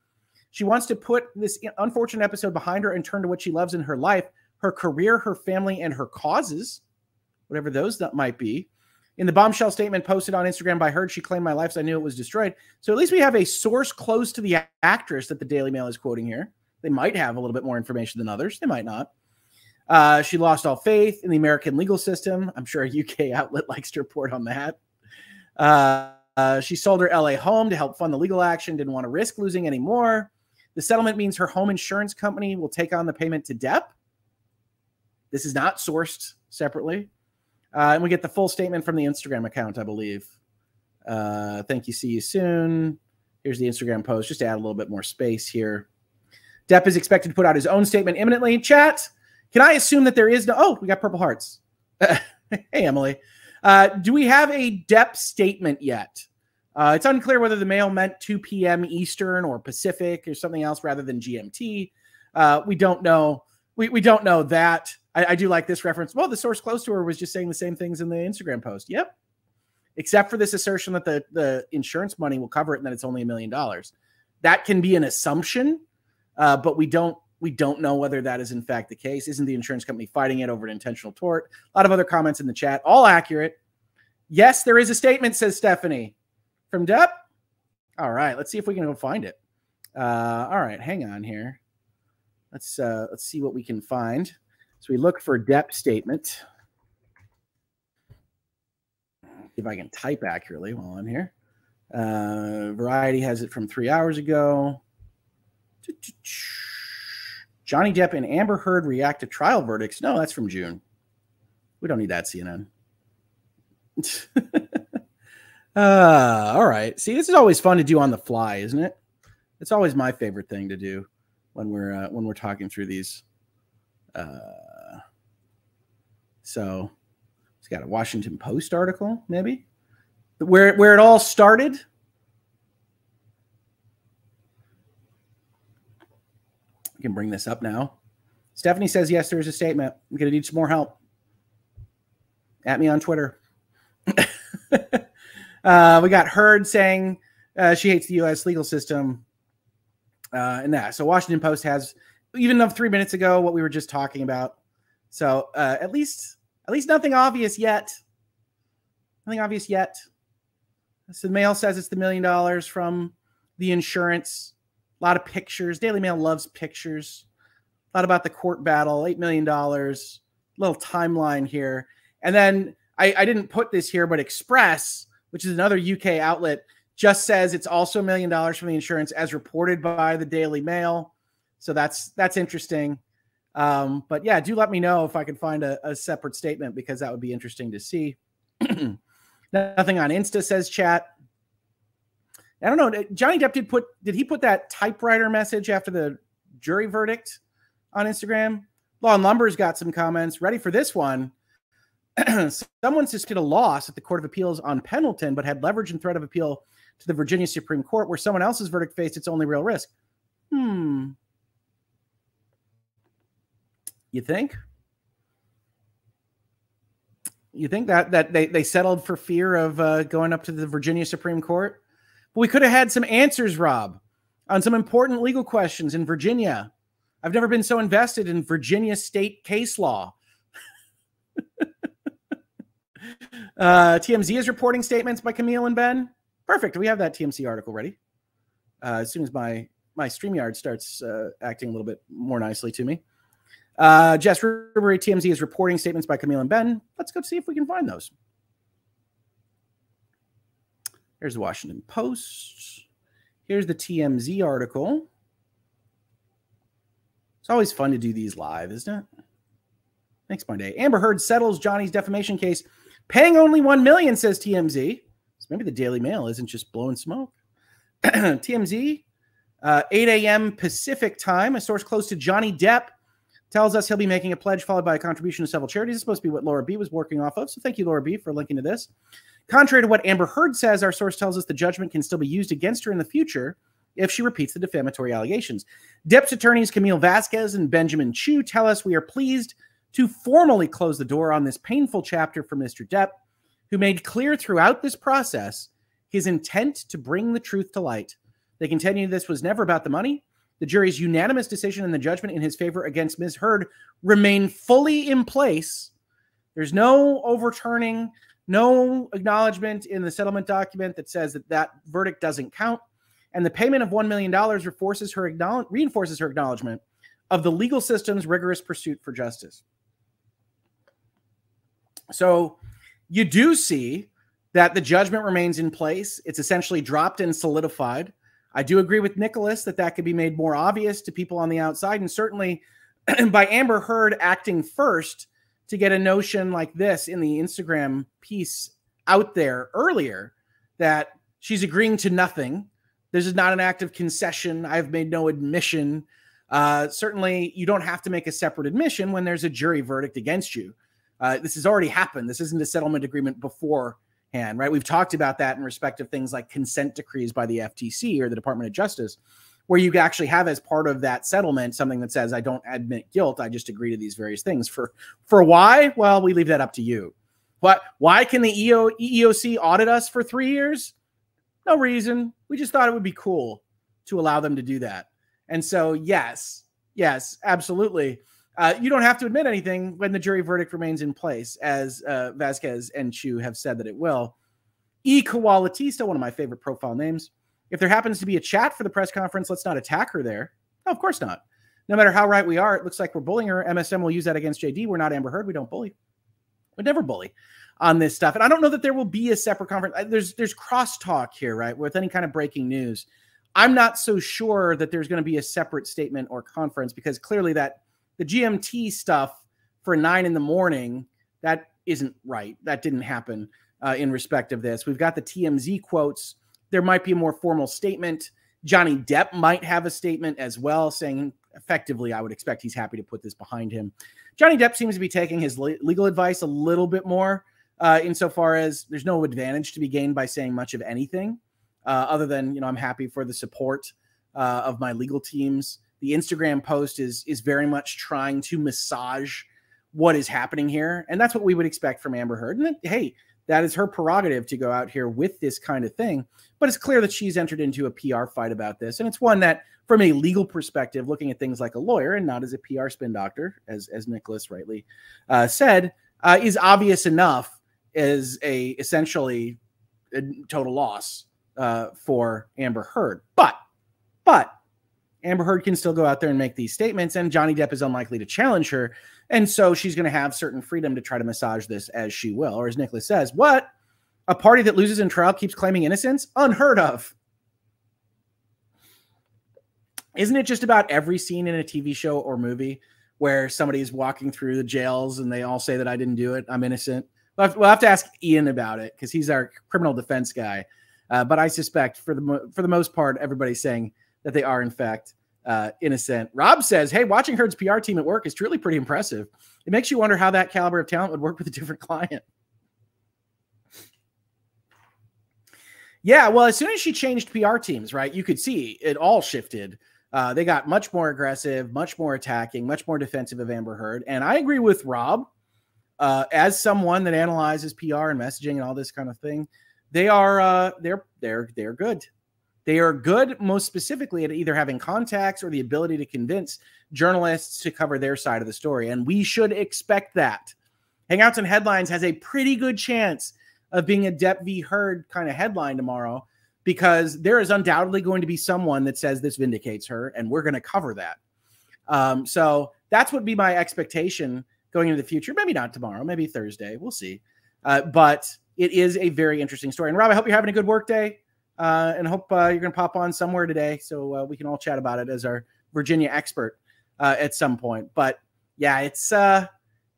she wants to put this unfortunate episode behind her and turn to what she loves in her life her career, her family, and her causes, whatever those that might be. In the bombshell statement posted on Instagram by Heard, she claimed my life I knew it was destroyed. So at least we have a source close to the actress that the Daily Mail is quoting here. They might have a little bit more information than others. They might not. Uh, she lost all faith in the American legal system. I'm sure a UK outlet likes to report on that. Uh, uh, she sold her LA home to help fund the legal action, didn't want to risk losing any more. The settlement means her home insurance company will take on the payment to Depp. This is not sourced separately. Uh, and we get the full statement from the Instagram account, I believe. Uh, thank you. See you soon. Here's the Instagram post, just add a little bit more space here. Depp is expected to put out his own statement imminently. Chat, can I assume that there is no? Oh, we got purple hearts. hey, Emily. Uh, do we have a Depp statement yet? Uh, it's unclear whether the mail meant 2 p.m. Eastern or Pacific or something else rather than GMT. Uh, we don't know. We, we don't know that. I, I do like this reference. Well, the source close to her was just saying the same things in the Instagram post. Yep. Except for this assertion that the, the insurance money will cover it and that it's only a million dollars. That can be an assumption, uh, but we don't we don't know whether that is in fact the case. Isn't the insurance company fighting it over an intentional tort? A lot of other comments in the chat, all accurate. Yes, there is a statement, says Stephanie from Depp. All right, let's see if we can go find it. Uh, all right, hang on here. Let's uh, let's see what we can find. So we look for Depp statement. If I can type accurately while I'm here. Uh, Variety has it from three hours ago. Johnny Depp and Amber Heard react to trial verdicts. No, that's from June. We don't need that CNN. uh, all right. See, this is always fun to do on the fly, isn't it? It's always my favorite thing to do when we're uh, when we're talking through these. Uh, so it's got a Washington Post article, maybe where where it all started. I can bring this up now. Stephanie says yes, there is a statement. I'm gonna need some more help. At me on Twitter. uh, we got Heard saying uh, she hates the U.S. legal system, uh, and that. So Washington Post has even of three minutes ago what we were just talking about. So uh, at least at least nothing obvious yet. Nothing obvious yet. So the Mail says it's the million dollars from the insurance. A lot of pictures. Daily Mail loves pictures. A lot about the court battle. Eight million dollars. Little timeline here, and then I, I didn't put this here, but Express, which is another UK outlet, just says it's also a million dollars from the insurance as reported by the Daily Mail. So that's that's interesting. Um, but yeah, do let me know if I can find a, a separate statement because that would be interesting to see. Nothing on Insta says chat. I don't know. Johnny Depp did put did he put that typewriter message after the jury verdict on Instagram? Law and Lumber's got some comments. Ready for this one? Someone sustained a loss at the Court of Appeals on Pendleton, but had leverage and threat of appeal to the Virginia Supreme Court, where someone else's verdict faced its only real risk. Hmm. You think? You think that that they, they settled for fear of uh, going up to the Virginia Supreme Court? But we could have had some answers, Rob, on some important legal questions in Virginia. I've never been so invested in Virginia state case law. uh, TMZ is reporting statements by Camille and Ben. Perfect. We have that TMZ article ready. Uh, as soon as my my StreamYard starts uh, acting a little bit more nicely to me. Uh, Jess Rubery, TMZ is reporting statements by Camille and Ben. Let's go see if we can find those. Here's the Washington Post. Here's the TMZ article. It's always fun to do these live, isn't it? Thanks, my day. Amber Heard settles Johnny's defamation case, paying only one million, says TMZ. So maybe the Daily Mail isn't just blowing smoke. TMZ, uh, 8 a.m. Pacific time. A source close to Johnny Depp tells us he'll be making a pledge followed by a contribution to several charities. It's supposed to be what Laura B was working off of. So thank you, Laura B, for linking to this. Contrary to what Amber Heard says, our source tells us the judgment can still be used against her in the future if she repeats the defamatory allegations. Depp's attorneys Camille Vasquez and Benjamin Chew tell us we are pleased to formally close the door on this painful chapter for Mr. Depp, who made clear throughout this process his intent to bring the truth to light. They continue this was never about the money. The jury's unanimous decision and the judgment in his favor against Ms. Heard remain fully in place. There's no overturning, no acknowledgement in the settlement document that says that that verdict doesn't count. And the payment of $1 million reinforces her, reinforces her acknowledgement of the legal system's rigorous pursuit for justice. So you do see that the judgment remains in place. It's essentially dropped and solidified. I do agree with Nicholas that that could be made more obvious to people on the outside. And certainly by Amber Heard acting first to get a notion like this in the Instagram piece out there earlier that she's agreeing to nothing. This is not an act of concession. I've made no admission. Uh, certainly, you don't have to make a separate admission when there's a jury verdict against you. Uh, this has already happened. This isn't a settlement agreement before hand, right? We've talked about that in respect of things like consent decrees by the FTC or the Department of Justice, where you actually have as part of that settlement something that says, "I don't admit guilt. I just agree to these various things." For for why? Well, we leave that up to you. What? Why can the EO, EEOC audit us for three years? No reason. We just thought it would be cool to allow them to do that. And so, yes, yes, absolutely. Uh, you don't have to admit anything when the jury verdict remains in place, as uh, Vasquez and Chew have said that it will. E. Koalatista, one of my favorite profile names. If there happens to be a chat for the press conference, let's not attack her there. No, of course not. No matter how right we are, it looks like we're bullying her. MSM will use that against JD. We're not Amber Heard. We don't bully. We never bully on this stuff. And I don't know that there will be a separate conference. There's there's crosstalk here, right? With any kind of breaking news. I'm not so sure that there's going to be a separate statement or conference because clearly that the GMT stuff for nine in the morning, that isn't right. That didn't happen uh, in respect of this. We've got the TMZ quotes. There might be a more formal statement. Johnny Depp might have a statement as well, saying effectively, I would expect he's happy to put this behind him. Johnny Depp seems to be taking his le- legal advice a little bit more, uh, insofar as there's no advantage to be gained by saying much of anything, uh, other than you know I'm happy for the support uh, of my legal teams the Instagram post is is very much trying to massage what is happening here, and that's what we would expect from Amber Heard. And hey, that is her prerogative to go out here with this kind of thing. But it's clear that she's entered into a PR fight about this, and it's one that, from a legal perspective, looking at things like a lawyer and not as a PR spin doctor, as as Nicholas rightly uh, said, uh, is obvious enough as a essentially a total loss uh, for Amber Heard. But but Amber Heard can still go out there and make these statements, and Johnny Depp is unlikely to challenge her. And so she's going to have certain freedom to try to massage this as she will. Or as Nicholas says, what? A party that loses in trial keeps claiming innocence? Unheard of. Isn't it just about every scene in a TV show or movie where somebody is walking through the jails and they all say that I didn't do it? I'm innocent. We'll have, we'll have to ask Ian about it because he's our criminal defense guy. Uh, but I suspect for the for the most part, everybody's saying that they are in fact uh, innocent. Rob says, "Hey, watching Heard's PR team at work is truly pretty impressive. It makes you wonder how that caliber of talent would work with a different client." Yeah, well, as soon as she changed PR teams, right, you could see it all shifted. Uh, they got much more aggressive, much more attacking, much more defensive of Amber Heard. And I agree with Rob. Uh, as someone that analyzes PR and messaging and all this kind of thing, they are uh, they're they're they're good. They are good, most specifically, at either having contacts or the ability to convince journalists to cover their side of the story. And we should expect that. Hangouts and Headlines has a pretty good chance of being a Depp v. Heard kind of headline tomorrow because there is undoubtedly going to be someone that says this vindicates her, and we're going to cover that. Um, so that's what be my expectation going into the future. Maybe not tomorrow, maybe Thursday. We'll see. Uh, but it is a very interesting story. And Rob, I hope you're having a good work day uh, and hope uh, you're going to pop on somewhere today so uh, we can all chat about it as our Virginia expert uh, at some point. But yeah, it's uh,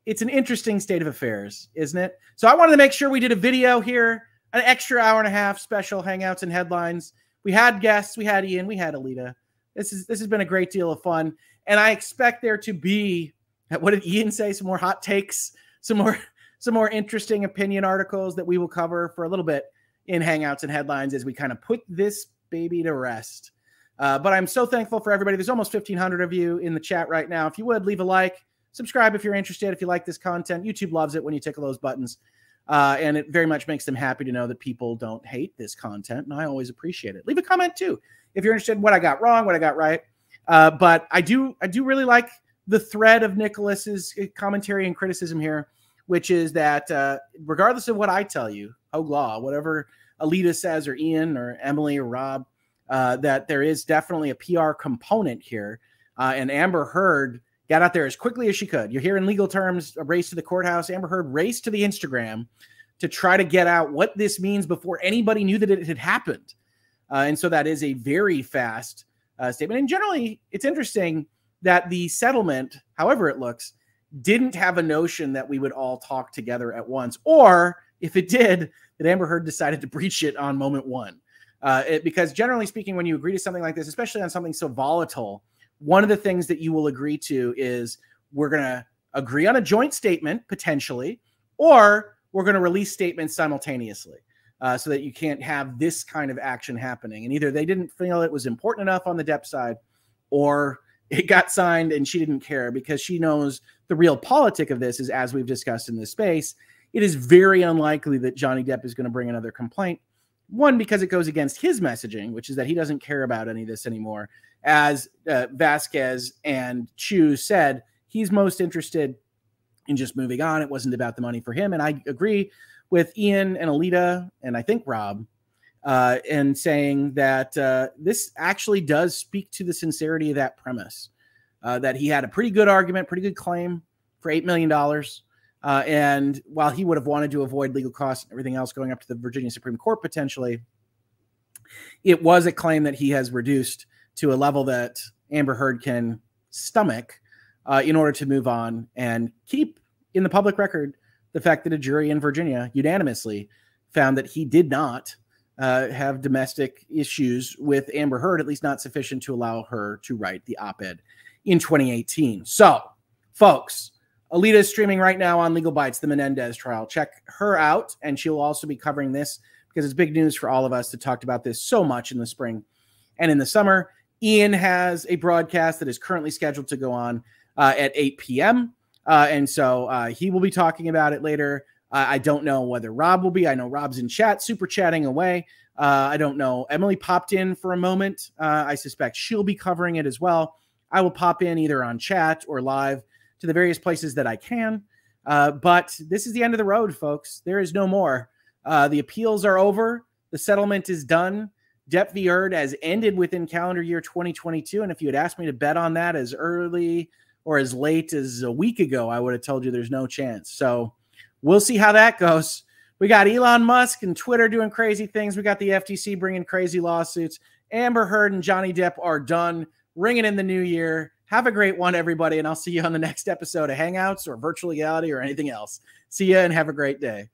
it's an interesting state of affairs, isn't it? So I wanted to make sure we did a video here, an extra hour and a half special hangouts and headlines. We had guests, we had Ian, we had Alyte. This is this has been a great deal of fun, and I expect there to be what did Ian say? Some more hot takes, some more some more interesting opinion articles that we will cover for a little bit in Hangouts and Headlines as we kind of put this baby to rest. Uh, but I'm so thankful for everybody. There's almost 1,500 of you in the chat right now. If you would leave a like, subscribe if you're interested. If you like this content, YouTube loves it when you tickle those buttons. Uh, and it very much makes them happy to know that people don't hate this content. And I always appreciate it. Leave a comment too if you're interested in what I got wrong, what I got right. Uh, but I do, I do really like the thread of Nicholas's commentary and criticism here which is that uh, regardless of what I tell you, Hoeg Law, whatever Alyte says, or Ian, or Emily, or Rob, uh, that there is definitely a PR component here. Uh, and Amber Heard got out there as quickly as she could. You hear in legal terms, a race to the courthouse. Amber Heard raced to the Instagram to try to get out what this means before anybody knew that it had happened. Uh, and so that is a very fast uh, statement. And generally, it's interesting that the settlement, however it looks, didn't have a notion that we would all talk together at once, or if it did, that Amber Heard decided to breach it on moment one. Uh, it, because generally speaking, when you agree to something like this, especially on something so volatile, one of the things that you will agree to is we're going to agree on a joint statement potentially, or we're going to release statements simultaneously. Uh, so that you can't have this kind of action happening. And either they didn't feel it was important enough on the Depp side, or it got signed and she didn't care because she knows the realpolitik of this is as we've discussed in this space it is very unlikely that johnny depp is going to bring another complaint one because it goes against his messaging which is that he doesn't care about any of this anymore as uh, vasquez and chew said he's most interested in just moving on it wasn't about the money for him and i agree with ian and alyte and i think rob uh, saying that uh, this actually does speak to the sincerity of that premise. Uh, that he had a pretty good argument, pretty good claim for $8 million. Uh, and while he would have wanted to avoid legal costs and everything else going up to the Virginia Supreme Court potentially, it was a claim that he has reduced to a level that Amber Heard can stomach uh, in order to move on and keep in the public record the fact that a jury in Virginia unanimously found that he did not uh, have domestic issues with Amber Heard, at least not sufficient to allow her to write the op ed in 2018. So, folks, Alyte is streaming right now on Legal Bytes, the Menendez trial. Check her out, and she'll also be covering this because it's big news for all of us that talked about this so much in the spring and in the summer. Ian has a broadcast that is currently scheduled to go on uh, at 8 p.m. Uh, and so uh, he will be talking about it later. Uh, I don't know whether Rob will be. I know Rob's in chat, super chatting away. Uh, I don't know. Emily popped in for a moment. Uh, I suspect she'll be covering it as well. I will pop in either on chat or live to the various places that I can. Uh, but this is the end of the road, folks. There is no more. Uh, the appeals are over. The settlement is done. Depp v. Heard has ended within calendar year 2022. And if you had asked me to bet on that as early or as late as a week ago, I would have told you there's no chance. So we'll see how that goes. We got Elon Musk and Twitter doing crazy things. We got the FTC bringing crazy lawsuits. Amber Heard and Johnny Depp are done, ringing in the new year. Have a great one, everybody. And I'll see you on the next episode of Hangouts or Virtual Legality or anything else. See you and have a great day.